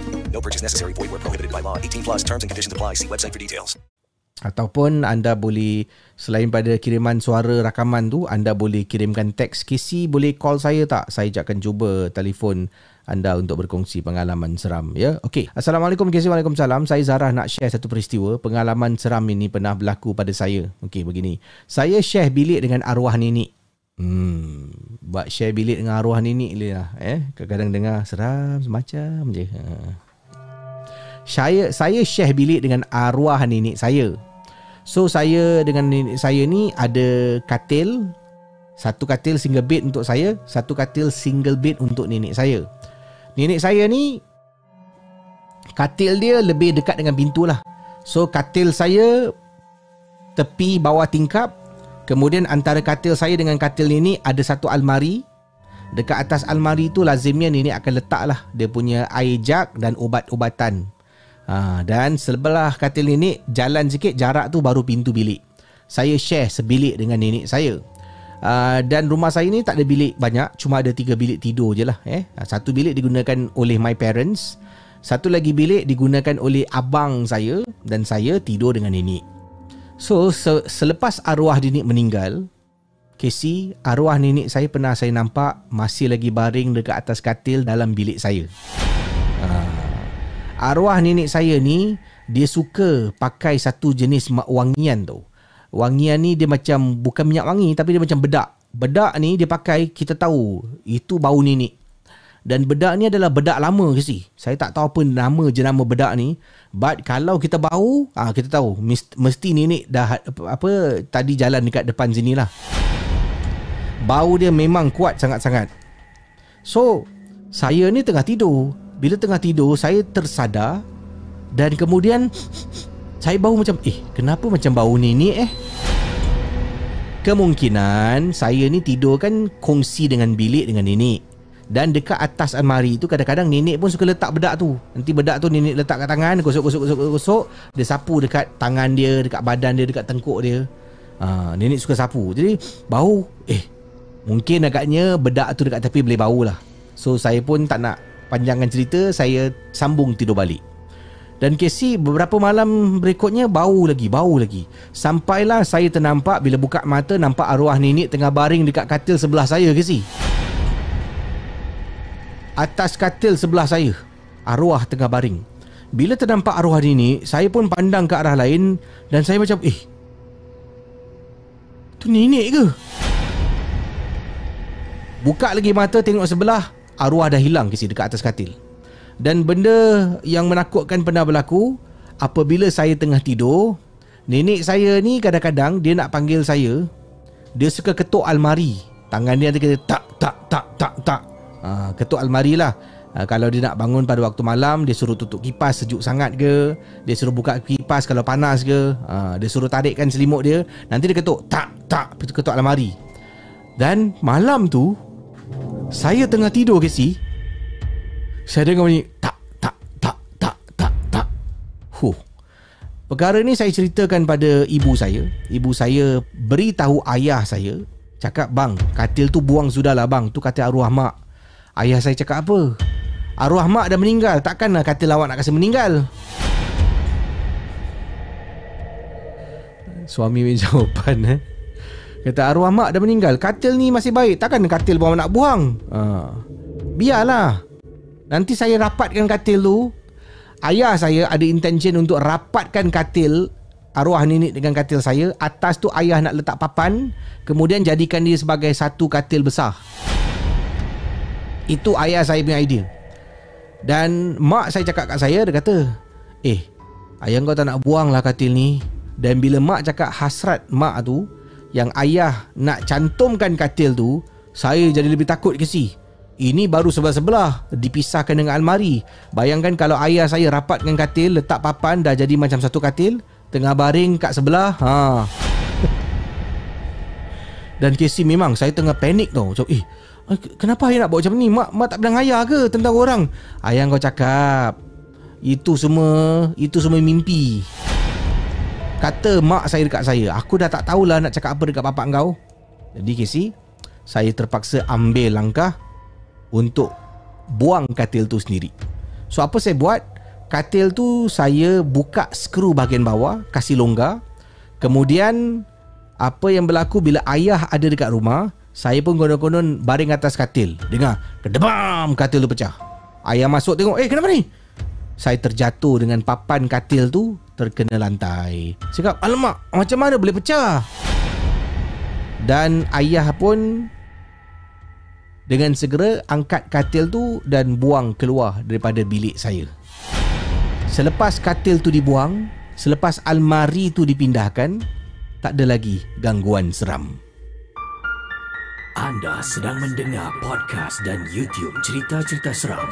No purchase necessary. Void where prohibited by law. 18 plus terms and conditions apply. See website for details. Ataupun anda boleh selain pada kiriman suara rakaman tu anda boleh kirimkan teks KC boleh call saya tak saya akan cuba telefon anda untuk berkongsi pengalaman seram ya okey assalamualaikum KC waalaikumsalam saya Zara nak share satu peristiwa pengalaman seram ini pernah berlaku pada saya okey begini saya share bilik dengan arwah nenek hmm Buat share bilik dengan arwah nenek lah. Eh? Kadang-kadang dengar seram semacam je. Ha. Saya, saya share bilik dengan arwah nenek saya. So saya dengan nenek saya ni ada katil. Satu katil single bed untuk saya. Satu katil single bed untuk nenek saya. Nenek saya ni katil dia lebih dekat dengan pintu lah. So katil saya tepi bawah tingkap Kemudian antara katil saya dengan katil Nini ada satu almari. Dekat atas almari tu lazimnya Nini akan letaklah dia punya air jug dan ubat-ubatan. Ha, dan sebelah katil Nini jalan sikit jarak tu baru pintu bilik. Saya share sebilik dengan nenek saya. Uh, dan rumah saya ni tak ada bilik banyak Cuma ada tiga bilik tidur je lah eh. Satu bilik digunakan oleh my parents Satu lagi bilik digunakan oleh abang saya Dan saya tidur dengan nenek So se- selepas arwah nenek meninggal Casey, arwah nenek saya pernah saya nampak Masih lagi baring dekat atas katil dalam bilik saya Arwah nenek saya ni Dia suka pakai satu jenis wangian tu Wangian ni dia macam Bukan minyak wangi Tapi dia macam bedak Bedak ni dia pakai Kita tahu Itu bau nenek dan bedak ni adalah bedak lama ke si? Saya tak tahu apa nama jenama bedak ni. But kalau kita bau, ah kita tahu mesti nenek dah apa, apa tadi jalan dekat depan sini lah. Bau dia memang kuat sangat-sangat. So, saya ni tengah tidur. Bila tengah tidur, saya tersadar dan kemudian saya bau macam eh kenapa macam bau nenek eh? Kemungkinan saya ni tidur kan kongsi dengan bilik dengan nenek. Dan dekat atas almari tu kadang-kadang nenek pun suka letak bedak tu. Nanti bedak tu nenek letak kat tangan, gosok-gosok-gosok-gosok. Dia sapu dekat tangan dia, dekat badan dia, dekat tengkuk dia. Ha, nenek suka sapu. Jadi bau, eh mungkin agaknya bedak tu dekat tepi boleh bau lah. So saya pun tak nak panjangkan cerita, saya sambung tidur balik. Dan Casey beberapa malam berikutnya bau lagi, bau lagi. Sampailah saya ternampak bila buka mata nampak arwah nenek tengah baring dekat katil sebelah saya Casey atas katil sebelah saya. Arwah tengah baring. Bila ternampak arwah ini, saya pun pandang ke arah lain dan saya macam, eh, tu nenek ke? Buka lagi mata tengok sebelah, arwah dah hilang kisi dekat atas katil. Dan benda yang menakutkan pernah berlaku, apabila saya tengah tidur, nenek saya ni kadang-kadang dia nak panggil saya, dia suka ketuk almari. Tangan dia nanti kata tak, tak, tak, tak, tak. Ha, ketuk almari lah ha, Kalau dia nak bangun pada waktu malam Dia suruh tutup kipas sejuk sangat ke Dia suruh buka kipas kalau panas ke ha, Dia suruh tarikkan selimut dia Nanti dia ketuk Tak, tak Ketuk almari Dan malam tu Saya tengah tidur ke si? Saya dengar bunyi Tak, tak, tak, tak, tak, tak. Huh Perkara ni saya ceritakan pada ibu saya. Ibu saya beritahu ayah saya Cakap bang Katil tu buang sudah lah bang. Tu katil arwah mak. Ayah saya cakap apa? Arwah mak dah meninggal. Takkanlah kata lawak nak kasi meninggal. Suami punya jawapan eh Kata arwah mak dah meninggal Katil ni masih baik. Takkan katil bawa nak buang? Ha. Biarlah. Nanti saya rapatkan katil tu. Ayah saya ada intention untuk rapatkan katil Arwah nenek dengan katil saya Atas tu ayah nak letak papan Kemudian jadikan dia sebagai satu katil besar. Itu ayah saya punya idea. Dan mak saya cakap kat saya Dia kata Eh Ayah kau tak nak buang lah katil ni. Dan bila mak cakap hasrat mak tu Yang ayah nak cantumkan katil tu Saya jadi lebih takut ke si Ini baru sebelah-sebelah Dipisahkan dengan almari Bayangkan kalau ayah saya rapatkan katil Letak papan dah jadi macam satu katil Tengah baring kat sebelah ha. Dan Casey memang saya tengah panik tau Macam eh Eh, kenapa ayah nak buat macam ni? Mak, mak tak bilang ayah ke tentang orang? Ayah kau cakap. Itu semua, itu semua mimpi. Kata mak saya dekat saya, aku dah tak tahulah nak cakap apa dekat bapak kau. Jadi Casey, saya terpaksa ambil langkah untuk buang katil tu sendiri. So apa saya buat? Katil tu saya buka skru bahagian bawah, kasih longgar. Kemudian apa yang berlaku bila ayah ada dekat rumah, saya pun konon-konon baring atas katil. Dengar, kedebam katil tu pecah. Ayah masuk tengok, eh kenapa ni? Saya terjatuh dengan papan katil tu terkena lantai. Cakap, alamak, macam mana boleh pecah? Dan ayah pun Dengan segera angkat katil tu dan buang keluar daripada bilik saya. Selepas katil tu dibuang, selepas almari tu dipindahkan, tak ada lagi gangguan seram. Anda sedang mendengar podcast dan YouTube cerita-cerita seram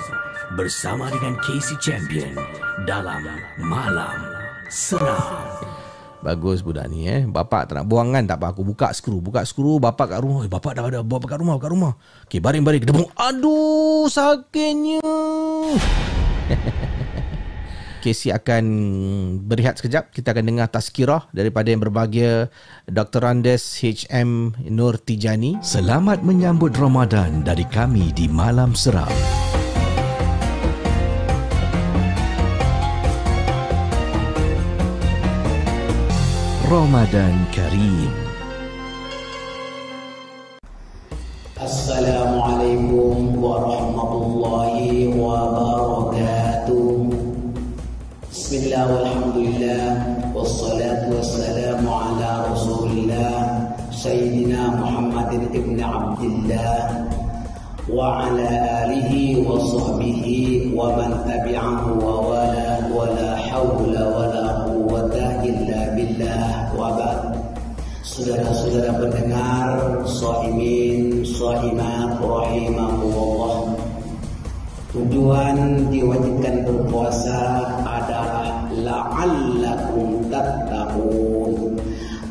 bersama dengan Casey Champion dalam Malam Seram. Bagus budak ni eh. Bapak tak nak buang kan tak apa. Aku buka skru. Buka skru. Bapak kat rumah. Eh, bapak dah ada. Bapak kat rumah. Kat rumah. Okay, baring-baring. Kedebung. Aduh, sakitnya. Casey akan berehat sekejap. Kita akan dengar tazkirah daripada yang berbahagia Dr. Andes HM Nur Tijani. Selamat menyambut Ramadan dari kami di Malam Seram. Ramadan Kareem. Assalamualaikum warahmatullahi wabarakatuh. بسم الله والحمد لله والصلاة والسلام على رسول الله سيدنا محمد بن عبد الله وعلى آله وصحبه ومن تبعه ووالاه ولا حول ولا قوة إلا بالله وبعد Saudara-saudara pendengar, sohimin, sohimat, rahimahullah. Tujuan diwajibkan berpuasa La'allakum tattaqun.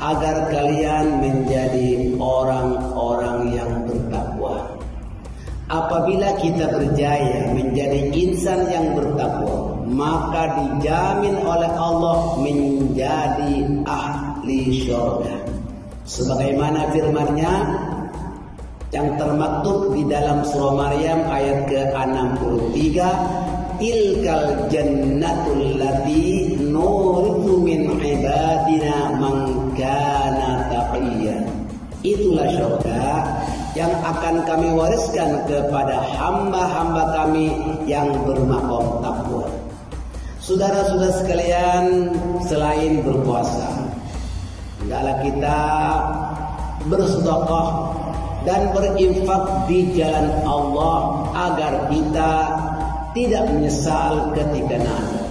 Agar kalian menjadi orang-orang yang bertakwa. Apabila kita berjaya menjadi insan yang bertakwa Maka dijamin oleh Allah menjadi ahli syurga. Sebagaimana firman-Nya yang termaktub di dalam surah Maryam ayat ke-63 tilkal jannatul lati nurithu min ibadina man kana taqiyya itulah syurga yang akan kami wariskan kepada hamba-hamba kami yang bermakom takwa. Saudara-saudara sekalian selain berpuasa hendaklah kita bersedekah dan berinfak di jalan Allah agar kita tidak menyesal ketika nanti.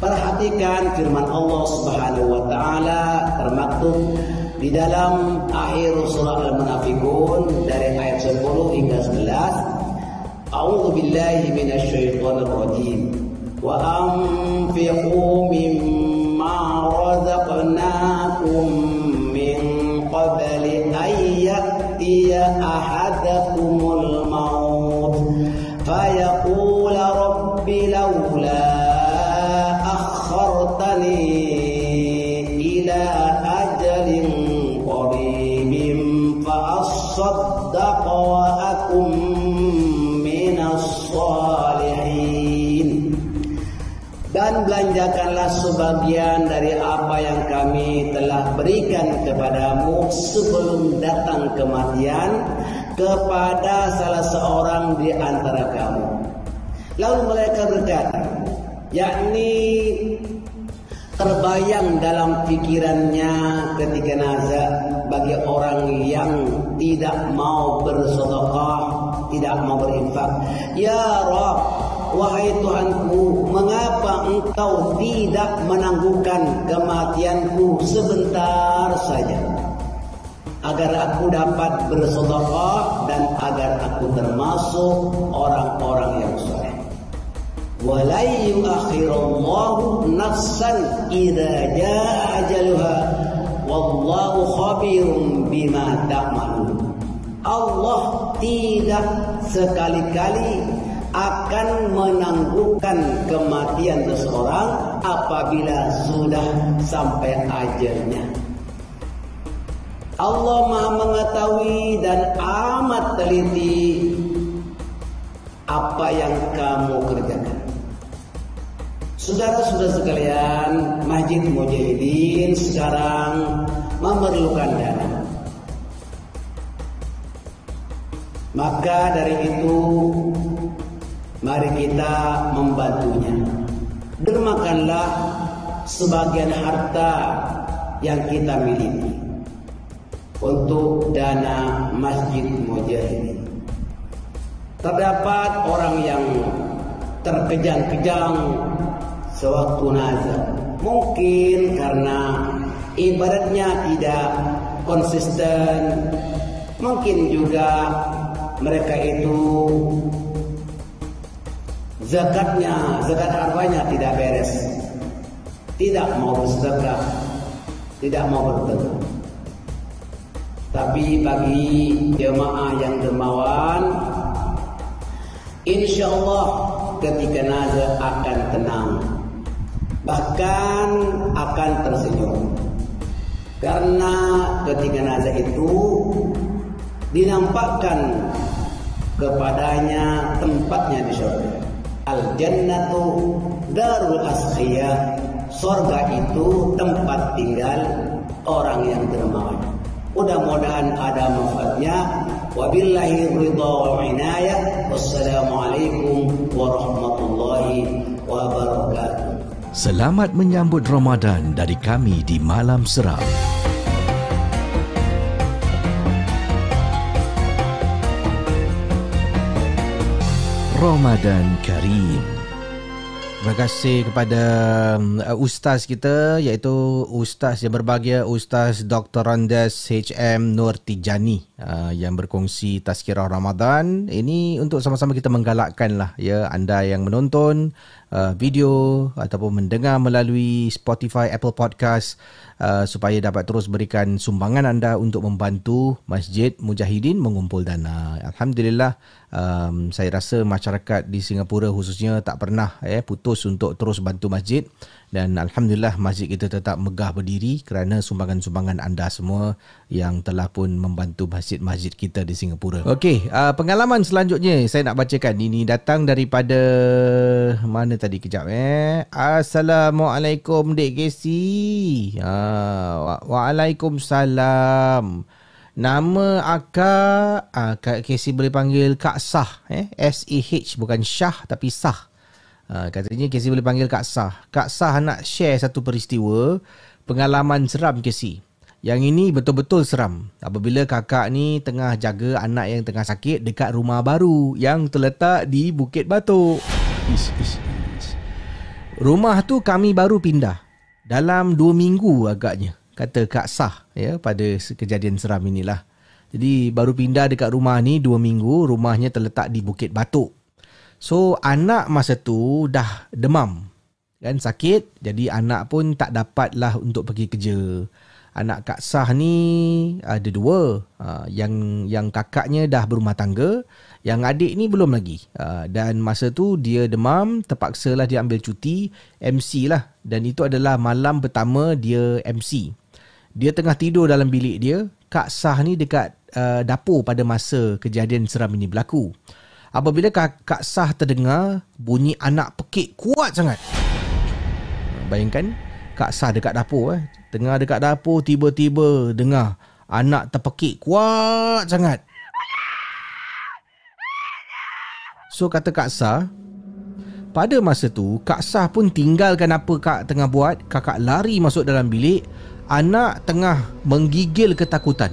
Perhatikan firman Allah Subhanahu wa taala termaktub di dalam akhir surah Al-Munafiqun dari ayat 10 hingga 11. A'udzu billahi minasyaitonir rajim. Wa anfiqu mimma razaqnakum min qabli an ya'tiya ahadakumul maut fayaqul rabbi laula akhartani ila ajalin qaribin fa asaddaq wa akum minas salihin dan belanjakanlah sebagian dari apa yang kami telah berikan kepadamu sebelum datang kematian kepada salah seorang di antara. Lalu mereka berkata, yakni terbayang dalam pikirannya ketika nazar bagi orang yang tidak mau bersedekah, tidak mau berinfak. Ya Rabb, Wahai Tuhanku, mengapa engkau tidak menangguhkan kematianku sebentar saja? Agar aku dapat bersedekah dan agar aku termasuk orang-orang yang soleh. Wala yuakhirullahu nafsan idza jaa ajaluha wallahu khabirum bima ta'malun. Allah tidak sekali-kali akan menangguhkan kematian seseorang apabila sudah sampai ajalnya. Allah Maha mengetahui dan amat teliti apa yang kamu kerjakan. Saudara-saudara sekalian, Masjid Mujahidin sekarang memerlukan dana. Maka dari itu Mari kita membantunya. Dermakanlah sebagian harta yang kita miliki untuk dana Masjid Mujahidin. terdapat orang yang terkejang-kejang sewaktu nazar. Mungkin karena ibaratnya tidak konsisten. Mungkin juga mereka itu zakatnya, zakat hartanya tidak beres. Tidak mau bersedekah, tidak mau bersedekah. Tapi bagi jemaah yang dermawan, insya Allah ketika nazar akan tenang, bahkan akan tersenyum. Karena ketika nazar itu dinampakkan kepadanya tempatnya di surga. Al jannatu darul asqiya. Surga itu tempat tinggal orang yang dermawan. Mudah-mudahan ada manfaatnya. Wabillahi ridha wal inayah. Wassalamualaikum warahmatullahi wabarakatuh. Selamat menyambut Ramadan dari kami di Malam Seram. Ramadan Karim. Terima kasih kepada uh, ustaz kita iaitu ustaz yang berbahagia Ustaz Dr. Randes HM Nur Tijani uh, yang berkongsi tazkirah Ramadan. Ini untuk sama-sama kita menggalakkan lah ya anda yang menonton uh, video ataupun mendengar melalui Spotify, Apple Podcast uh, supaya dapat terus berikan sumbangan anda untuk membantu Masjid Mujahidin mengumpul dana. Alhamdulillah um, saya rasa masyarakat di Singapura khususnya tak pernah eh putus untuk terus bantu masjid dan alhamdulillah masjid kita tetap megah berdiri kerana sumbangan-sumbangan anda semua yang telah pun membantu masjid-masjid kita di Singapura. Okey, uh, pengalaman selanjutnya saya nak bacakan ini datang daripada mana tadi kejap eh. Assalamualaikum Dek Casey. Uh, wa- Waalaikumsalam. Nama akak uh, Kak Casey boleh panggil Kak Sah eh S A H bukan Syah tapi Sah. Uh, katanya Casey boleh panggil Kak Sah. Kak Sah nak share satu peristiwa pengalaman seram Casey. Yang ini betul-betul seram. Apabila kakak ni tengah jaga anak yang tengah sakit dekat rumah baru yang terletak di Bukit Batok. Ish, ish, ish. Rumah tu kami baru pindah. Dalam dua minggu agaknya kata Kak Sah ya pada kejadian seram inilah. Jadi baru pindah dekat rumah ni dua minggu, rumahnya terletak di Bukit Batuk. So anak masa tu dah demam kan sakit jadi anak pun tak dapat lah untuk pergi kerja. Anak Kak Sah ni ada dua. Uh, yang yang kakaknya dah berumah tangga, yang adik ni belum lagi. Uh, dan masa tu dia demam, terpaksa lah dia ambil cuti MC lah. Dan itu adalah malam pertama dia MC. Dia tengah tidur dalam bilik dia. Kak Sah ni dekat uh, dapur pada masa kejadian seram ini berlaku. Apabila Kak, Kak Sah terdengar bunyi anak pekik kuat sangat. Bayangkan Kak Sah dekat dapur eh. Tengah dekat dapur tiba-tiba dengar anak terpekik kuat sangat. So kata Kak Sah, pada masa tu Kak Sah pun tinggalkan apa Kak tengah buat, kakak lari masuk dalam bilik, anak tengah menggigil ketakutan.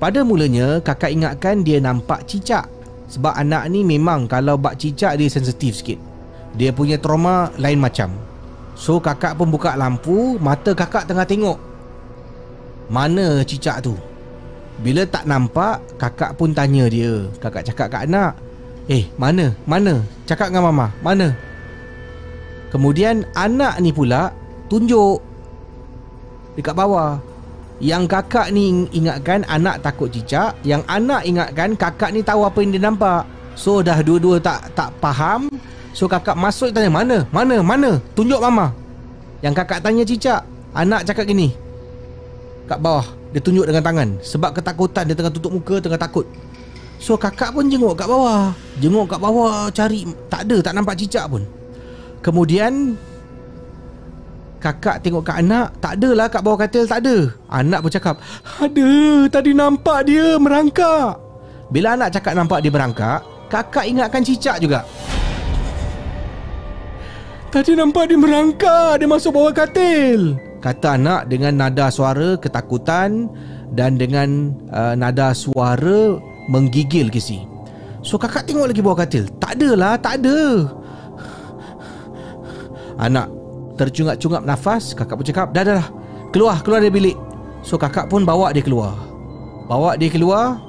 Pada mulanya kakak ingatkan dia nampak cicak. Sebab anak ni memang kalau bak cicak dia sensitif sikit. Dia punya trauma lain macam. So kakak pun buka lampu Mata kakak tengah tengok. Mana cicak tu? Bila tak nampak Kakak pun tanya dia. Kakak cakap kat anak Eh mana? Mana? Cakap dengan mama Mana? Kemudian anak ni pula Tunjuk Dekat bawah Yang kakak ni ingatkan Anak takut cicak Yang anak ingatkan Kakak ni tahu apa yang dia nampak So dah dua-dua tak tak faham So kakak masuk tanya mana? Mana? Mana? Tunjuk mama. Yang kakak tanya cicak. Anak cakap gini. Kat bawah. Dia tunjuk dengan tangan. Sebab ketakutan dia tengah tutup muka, tengah takut. So kakak pun jenguk kat bawah. Jenguk kat bawah cari. Tak ada, tak nampak cicak pun. Kemudian kakak tengok kat anak. Tak adalah kat bawah katil, tak ada. Anak pun cakap. Ada, tadi nampak dia merangkak. Bila anak cakap nampak dia merangkak, kakak ingatkan cicak juga. Tadi nampak dia merangkak Dia masuk bawah katil Kata anak dengan nada suara ketakutan Dan dengan uh, nada suara menggigil kisi So kakak tengok lagi bawah katil Tak ada lah Tak ada Anak tercungap-cungap nafas Kakak pun cakap Dah dah dah. Keluar Keluar dari bilik. So kakak pun bawa dia keluar. Bawa dia keluar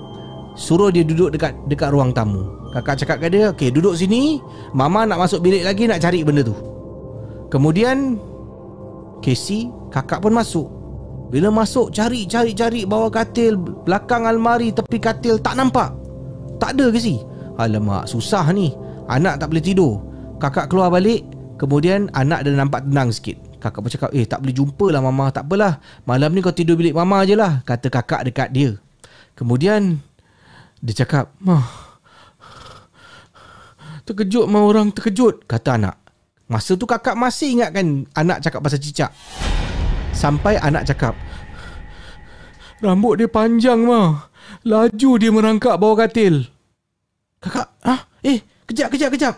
Suruh dia duduk dekat dekat ruang tamu. Kakak cakap ke dia Okay duduk sini. Mama nak masuk bilik lagi Nak cari benda tu. Kemudian Casey Kakak pun masuk. Bila masuk Cari cari cari Bawah katil Belakang almari Tepi katil Tak nampak. Tak ada Casey Alamak susah ni. Anak tak boleh tidur. Kakak keluar balik Kemudian anak dah nampak tenang sikit. Kakak pun cakap Eh tak boleh jumpa lah mama. Tak apalah. Malam ni kau tidur bilik mama je lah Kata kakak dekat dia. Kemudian Dia cakap Mah Terkejut mah orang terkejut Kata anak. Masa tu kakak masih ingatkan Anak cakap pasal cicak. Sampai anak cakap Rambut dia panjang mah Laju dia merangkak bawah katil. Kakak ah, Eh kejap kejap kejap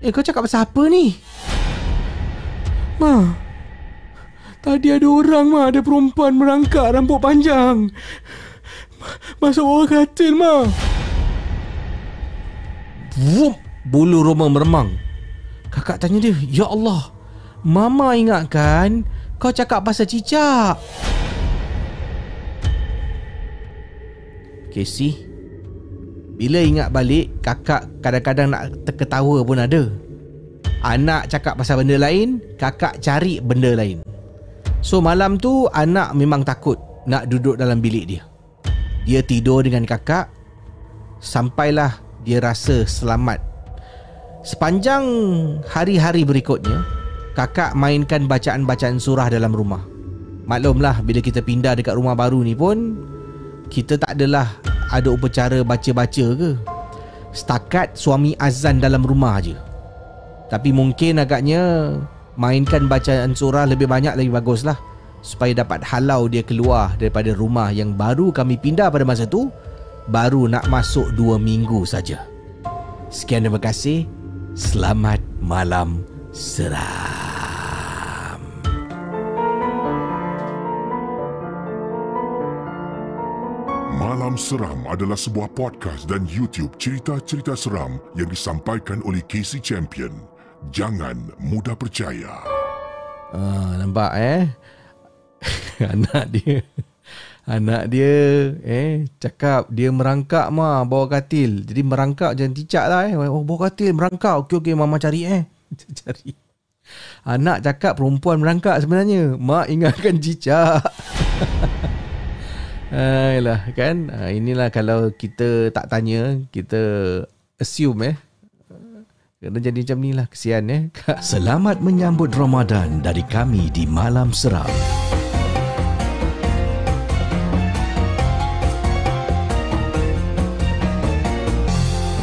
Eh kau cakap pasal apa ni? Ma. Tadi ada orang ma. Ada perempuan merangkak rambut panjang. Masuk bawah katil ma. Wup Bulu Roma meremang. Kakak tanya dia Ya Allah Mama ingatkan Kau cakap pasal cicak. Casey Bila ingat balik Kakak kadang-kadang nak terketawa pun ada. Anak cakap pasal benda lain Kakak cari benda lain. So malam tu Anak memang takut Nak duduk dalam bilik dia. Dia tidur dengan kakak Sampailah Dia rasa selamat. Sepanjang hari-hari berikutnya Kakak mainkan bacaan-bacaan surah dalam rumah. Maklumlah bila kita pindah dekat rumah baru ni pun Kita tak adalah ada upacara baca-baca ke Setakat suami azan dalam rumah je Tapi mungkin agaknya Mainkan bacaan surah lebih banyak lagi bagus lah Supaya dapat halau dia keluar daripada rumah yang baru kami pindah pada masa tu Baru nak masuk dua minggu saja. Sekian terima kasih Selamat malam seram. Malam Seram adalah sebuah podcast dan YouTube cerita-cerita seram yang disampaikan oleh Casey Champion. Jangan mudah percaya. Ah, nampak eh? Anak dia Anak dia eh cakap dia merangkak mah bawah katil. Jadi merangkak jangan ticak lah eh. Oh bawah katil merangkak. Okey okey mama cari eh. cari. Anak cakap perempuan merangkak sebenarnya. Mak ingatkan cicak. Ayolah kan. Ha, inilah kalau kita tak tanya, kita assume eh. Kena jadi macam ni lah Kesian eh. Selamat menyambut Ramadan dari kami di Malam Seram.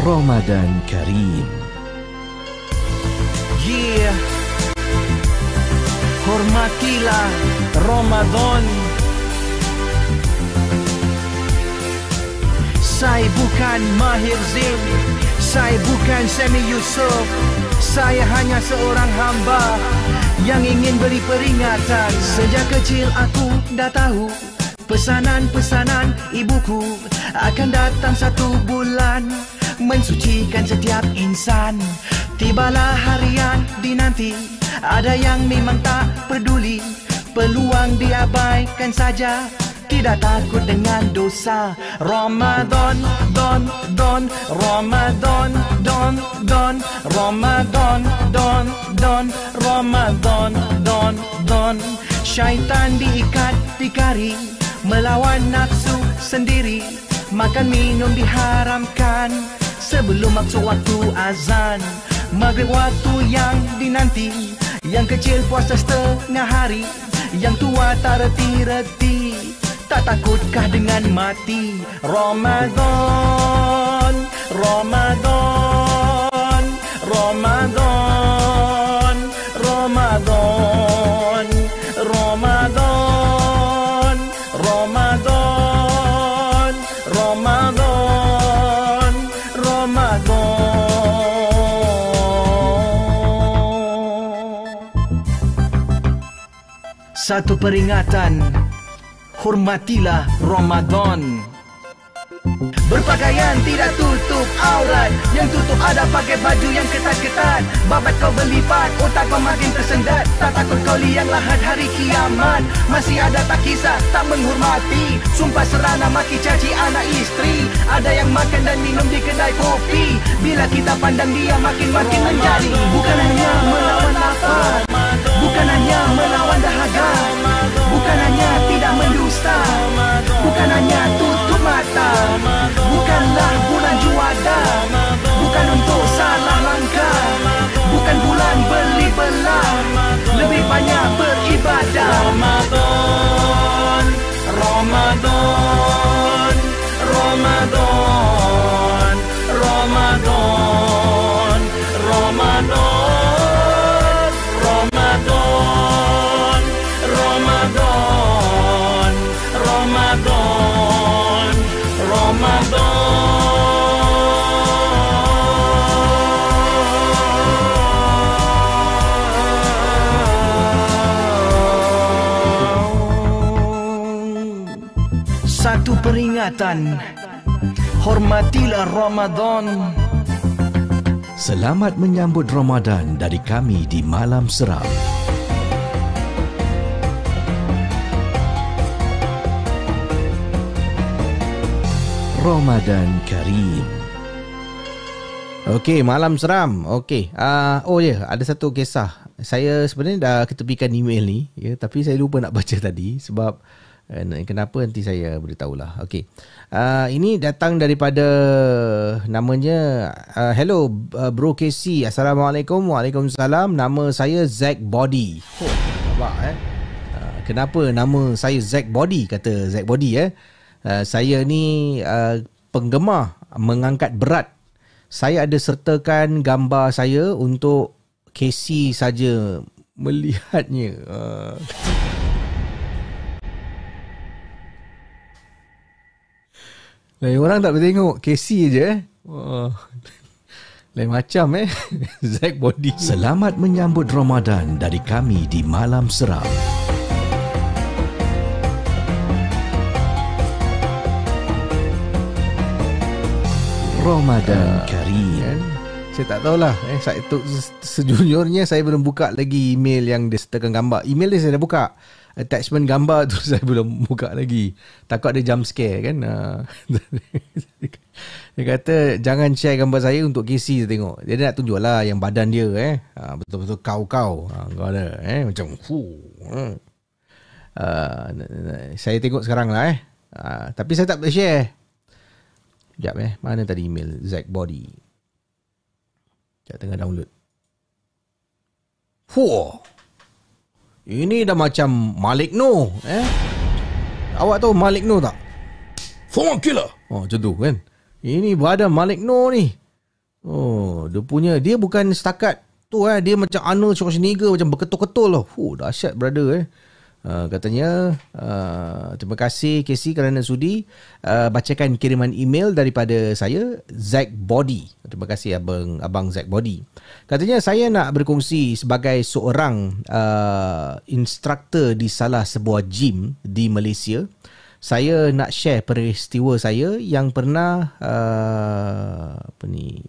Ramadan Karim. Yeah. Hormatilah Ramadan Saya bukan Mahir Zain. Saya bukan Semi Yusof. Saya hanya seorang hamba Yang ingin beri peringatan. Sejak kecil aku dah tahu Pesanan-pesanan ibuku Akan datang satu bulan. Mensucikan setiap insan. Tibalah harian dinanti Ada yang memang tak peduli. Peluang diabaikan saja tidak takut dengan dosa. Ramadan, don, don Ramadan, don, don Ramadan, don, don Ramadan, don, don. Syaitan diikat, dikari Melawan nafsu sendiri. Makan minum diharamkan sebelum masuk waktu azan. Maghrib waktu yang dinanti Yang kecil puasa setengah hari. Yang tua tak reti-reti Tak takutkah dengan mati? Ramadan Ramadan Ramadan Ramadan Ramadan Ramadan Ramadan Ramadan. Satu peringatan Hormatilah Ramadan. Berpakaian tidak tutup aurat. Yang tutup ada pakai baju yang ketat-ketat. Babat kau berlipat, otak kau makin tersendat. Tak takut kau liang lahat hari kiamat. Masih ada tak kisah, tak menghormati. Sumpah serana maki caci anak isteri. Ada yang makan dan minum di kedai kopi. Bila kita pandang dia makin-makin menjadi. Bukan hanya melawan lapar Bukan hanya melawan dahaga Bukan hanya tidak mendusta. Bukan hanya tutup mata. Bukanlah bulan juada peringatan Hormatilah Ramadan Selamat menyambut Ramadan dari kami di Malam Seram. Ramadan Karim. Okey, malam seram. Okey. Uh, oh ya, yeah, ada satu kisah. Saya sebenarnya dah ketepikan email ni, ya, tapi saya lupa nak baca tadi sebab uh, kenapa nanti saya beritahulah. Okey. Uh, ini datang daripada namanya uh, Hello uh, Bro KC. Assalamualaikum. Waalaikumsalam. Nama saya Zack Body. Oh, nampak eh. Uh, kenapa nama saya Zack Body kata Zack Body eh? Uh, saya ni uh, penggemar mengangkat berat. Saya ada sertakan gambar saya untuk Casey saja melihatnya. Uh. Lain orang tak boleh tengok Casey je eh. Uh. Lain macam eh. Zack body. Selamat menyambut Ramadan dari kami di Malam Seram. Ramadan Karim. Kan? Saya tak tahulah eh saya tu sejujurnya saya belum buka lagi email yang dia sertakan gambar. Email dia saya dah buka. Attachment gambar tu saya belum buka lagi. Takut ada jump scare kan. Ah. dia kata jangan share gambar saya untuk KC saya tengok. Dia nak tunjuk lah yang badan dia eh. Ha, betul-betul kau-kau. Ha, kau ada eh macam fu. Uh, saya tengok sekarang lah eh. Tapi saya tak boleh share. Sekejap eh. Mana tadi email? Zack Body. Sekejap tengah download. Fuh. Ini dah macam Malik No. Eh? Awak tahu Malik No tak? Former killer. Oh, macam tu kan. Ini badan Malik No ni. Oh, dia punya. Dia bukan setakat tu eh. Dia macam Arnold Schwarzenegger. Macam berketul-ketul lah. Fuh, dahsyat brother eh. Uh, katanya uh, terima kasih Casey kerana sudi uh, bacakan kiriman email daripada saya Zack Body. Terima kasih abang abang Zack Body. Katanya saya nak berkongsi sebagai seorang uh, instruktor di salah sebuah gym di Malaysia. Saya nak share peristiwa saya yang pernah uh, apa ni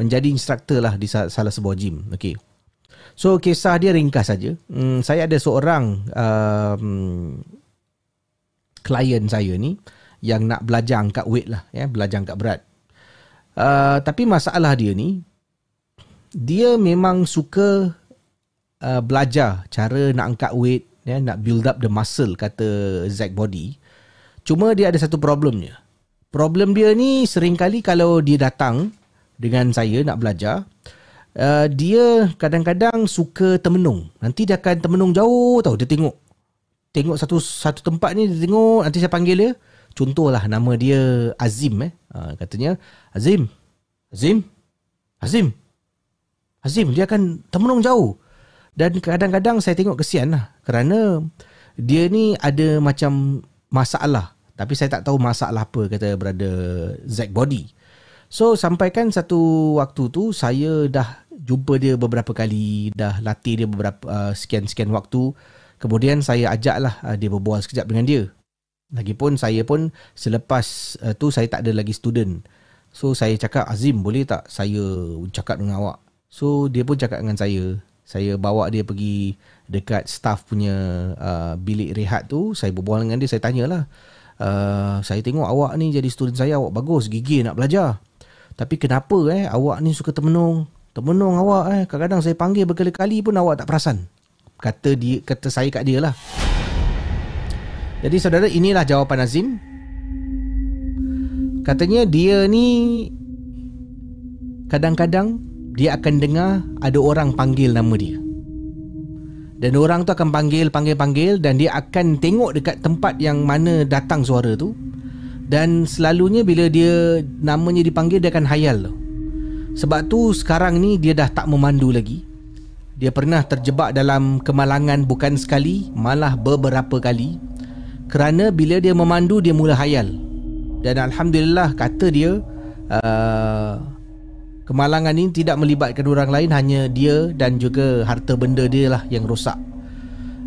menjadi instruktor lah di salah sebuah gym. Okey. So kisah dia ringkas saja. Hmm, saya ada seorang um, klien saya ni yang nak belajar angkat weight lah, ya, belajar angkat berat. Uh, tapi masalah dia ni, dia memang suka uh, belajar cara nak angkat weight, ya, nak build up the muscle kata Zack Body. Cuma dia ada satu problemnya. Problem dia ni seringkali kalau dia datang dengan saya nak belajar, uh, dia kadang-kadang suka termenung. Nanti dia akan termenung jauh tau. Dia tengok tengok satu satu tempat ni dia tengok nanti saya panggil dia. Contohlah nama dia Azim eh. Uh, katanya Azim. Azim. Azim. Azim dia akan termenung jauh. Dan kadang-kadang saya tengok kesian lah. Kerana dia ni ada macam masalah. Tapi saya tak tahu masalah apa kata brother Zack Body. So sampaikan satu waktu tu saya dah jumpa dia beberapa kali, dah latih dia beberapa uh, sekian-sekian waktu. Kemudian saya ajaklah uh, dia berbual sekejap dengan dia. Lagipun saya pun selepas uh, tu saya tak ada lagi student. So saya cakap Azim boleh tak saya cakap dengan awak? So dia pun cakap dengan saya. Saya bawa dia pergi dekat staff punya uh, bilik rehat tu. Saya berbual dengan dia, saya tanyalah. Uh, saya tengok awak ni jadi student saya, awak bagus, gigi nak belajar. Tapi kenapa eh awak ni suka termenung? Termenung awak eh. Kadang-kadang saya panggil berkali-kali pun awak tak perasan. Kata dia kata saya kat dia lah. Jadi saudara inilah jawapan Azim. Katanya dia ni kadang-kadang dia akan dengar ada orang panggil nama dia. Dan orang tu akan panggil, panggil, panggil dan dia akan tengok dekat tempat yang mana datang suara tu. Dan selalunya bila dia namanya dipanggil dia akan hayal tu. Sebab tu sekarang ni dia dah tak memandu lagi. Dia pernah terjebak dalam kemalangan bukan sekali, malah beberapa kali. Kerana bila dia memandu dia mula hayal. Dan alhamdulillah kata dia uh, kemalangan ini tidak melibatkan orang lain hanya dia dan juga harta benda dia lah yang rosak.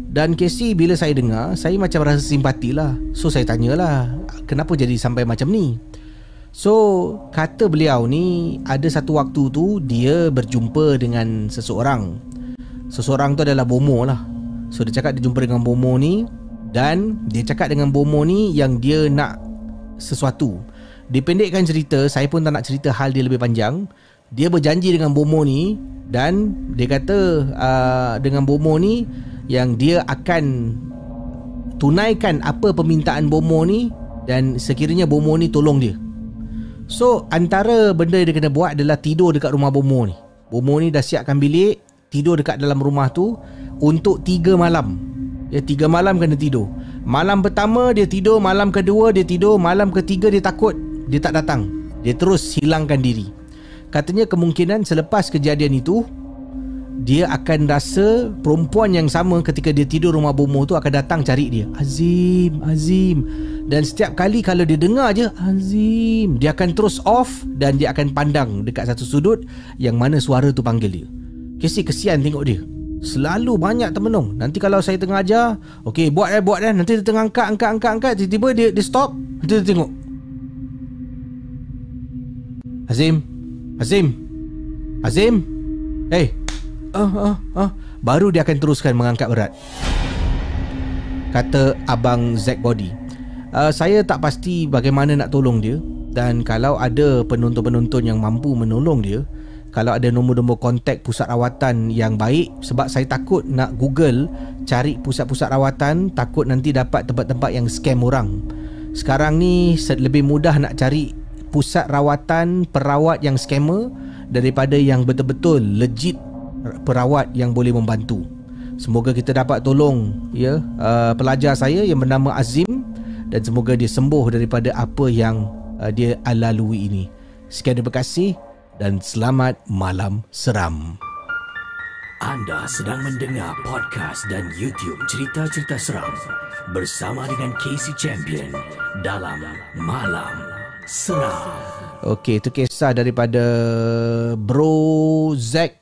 Dan Casey bila saya dengar saya macam rasa simpati lah. So saya tanyalah kenapa jadi sampai macam ni. So kata beliau ni ada satu waktu tu dia berjumpa dengan seseorang. Seseorang tu adalah Bomo lah. So dia cakap dia jumpa dengan Bomo ni dan dia cakap dengan Bomo ni yang dia nak sesuatu. Dipendekkan cerita, saya pun tak nak cerita hal dia lebih panjang. Dia berjanji dengan Bomo ni dan dia kata uh, dengan Bomo ni yang dia akan tunaikan apa permintaan Bomo ni dan sekiranya Bomo ni tolong dia. So antara benda yang dia kena buat adalah tidur dekat rumah Bomo ni. Bomo ni dah siapkan bilik, tidur dekat dalam rumah tu untuk 3 malam. Ya 3 malam kena tidur. Malam pertama dia tidur, malam kedua dia tidur, malam ketiga dia takut dia tak datang. Dia terus hilangkan diri. Katanya kemungkinan selepas kejadian itu dia akan rasa perempuan yang sama ketika dia tidur rumah bomo tu akan datang cari dia. Azim, Azim. Dan setiap kali kalau dia dengar je Azim, dia akan terus off dan dia akan pandang dekat satu sudut yang mana suara tu panggil dia. Kesi kesian tengok dia. Selalu banyak termenung. Nanti kalau saya tengah ajar Okay buat eh buat eh. Nanti dia tengah angkat angkat angkat angkat Tiba-tiba dia, dia stop. Nanti dia tengok. Azim Azim Azim. Eh ah, ah, ah. Baru dia akan teruskan mengangkat berat. Kata Abang Zack Body uh, Saya tak pasti bagaimana nak tolong dia Dan kalau ada penonton-penonton yang mampu menolong dia kalau ada nombor-nombor kontak pusat rawatan yang baik sebab saya takut nak Google cari pusat-pusat rawatan takut nanti dapat tempat-tempat yang scam orang. Sekarang ni lebih mudah nak cari pusat rawatan perawat yang scammer daripada yang betul-betul legit perawat yang boleh membantu. Semoga kita dapat tolong ya uh, pelajar saya yang bernama Azim dan semoga dia sembuh daripada apa yang uh, dia lalui ini. Sekian terima kasih dan selamat malam seram. Anda sedang mendengar podcast dan YouTube cerita-cerita seram bersama dengan Casey Champion dalam Malam Seram. Okey, itu kisah daripada Bro Zack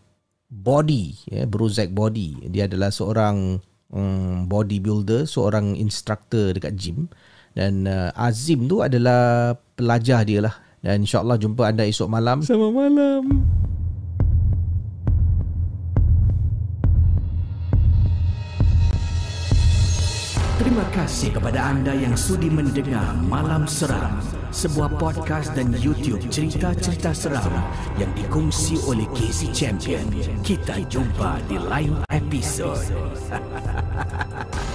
Body, ya, Bro Zack Body. Dia adalah seorang um, bodybuilder, seorang instructor dekat gym dan uh, Azim tu adalah pelajar dia lah dan insyaAllah jumpa anda esok malam. Sama malam. Terima kasih kepada anda yang sudi mendengar Malam Seram, sebuah podcast dan YouTube cerita-cerita seram yang dikongsi oleh Casey Champion. Kita jumpa di lain episod.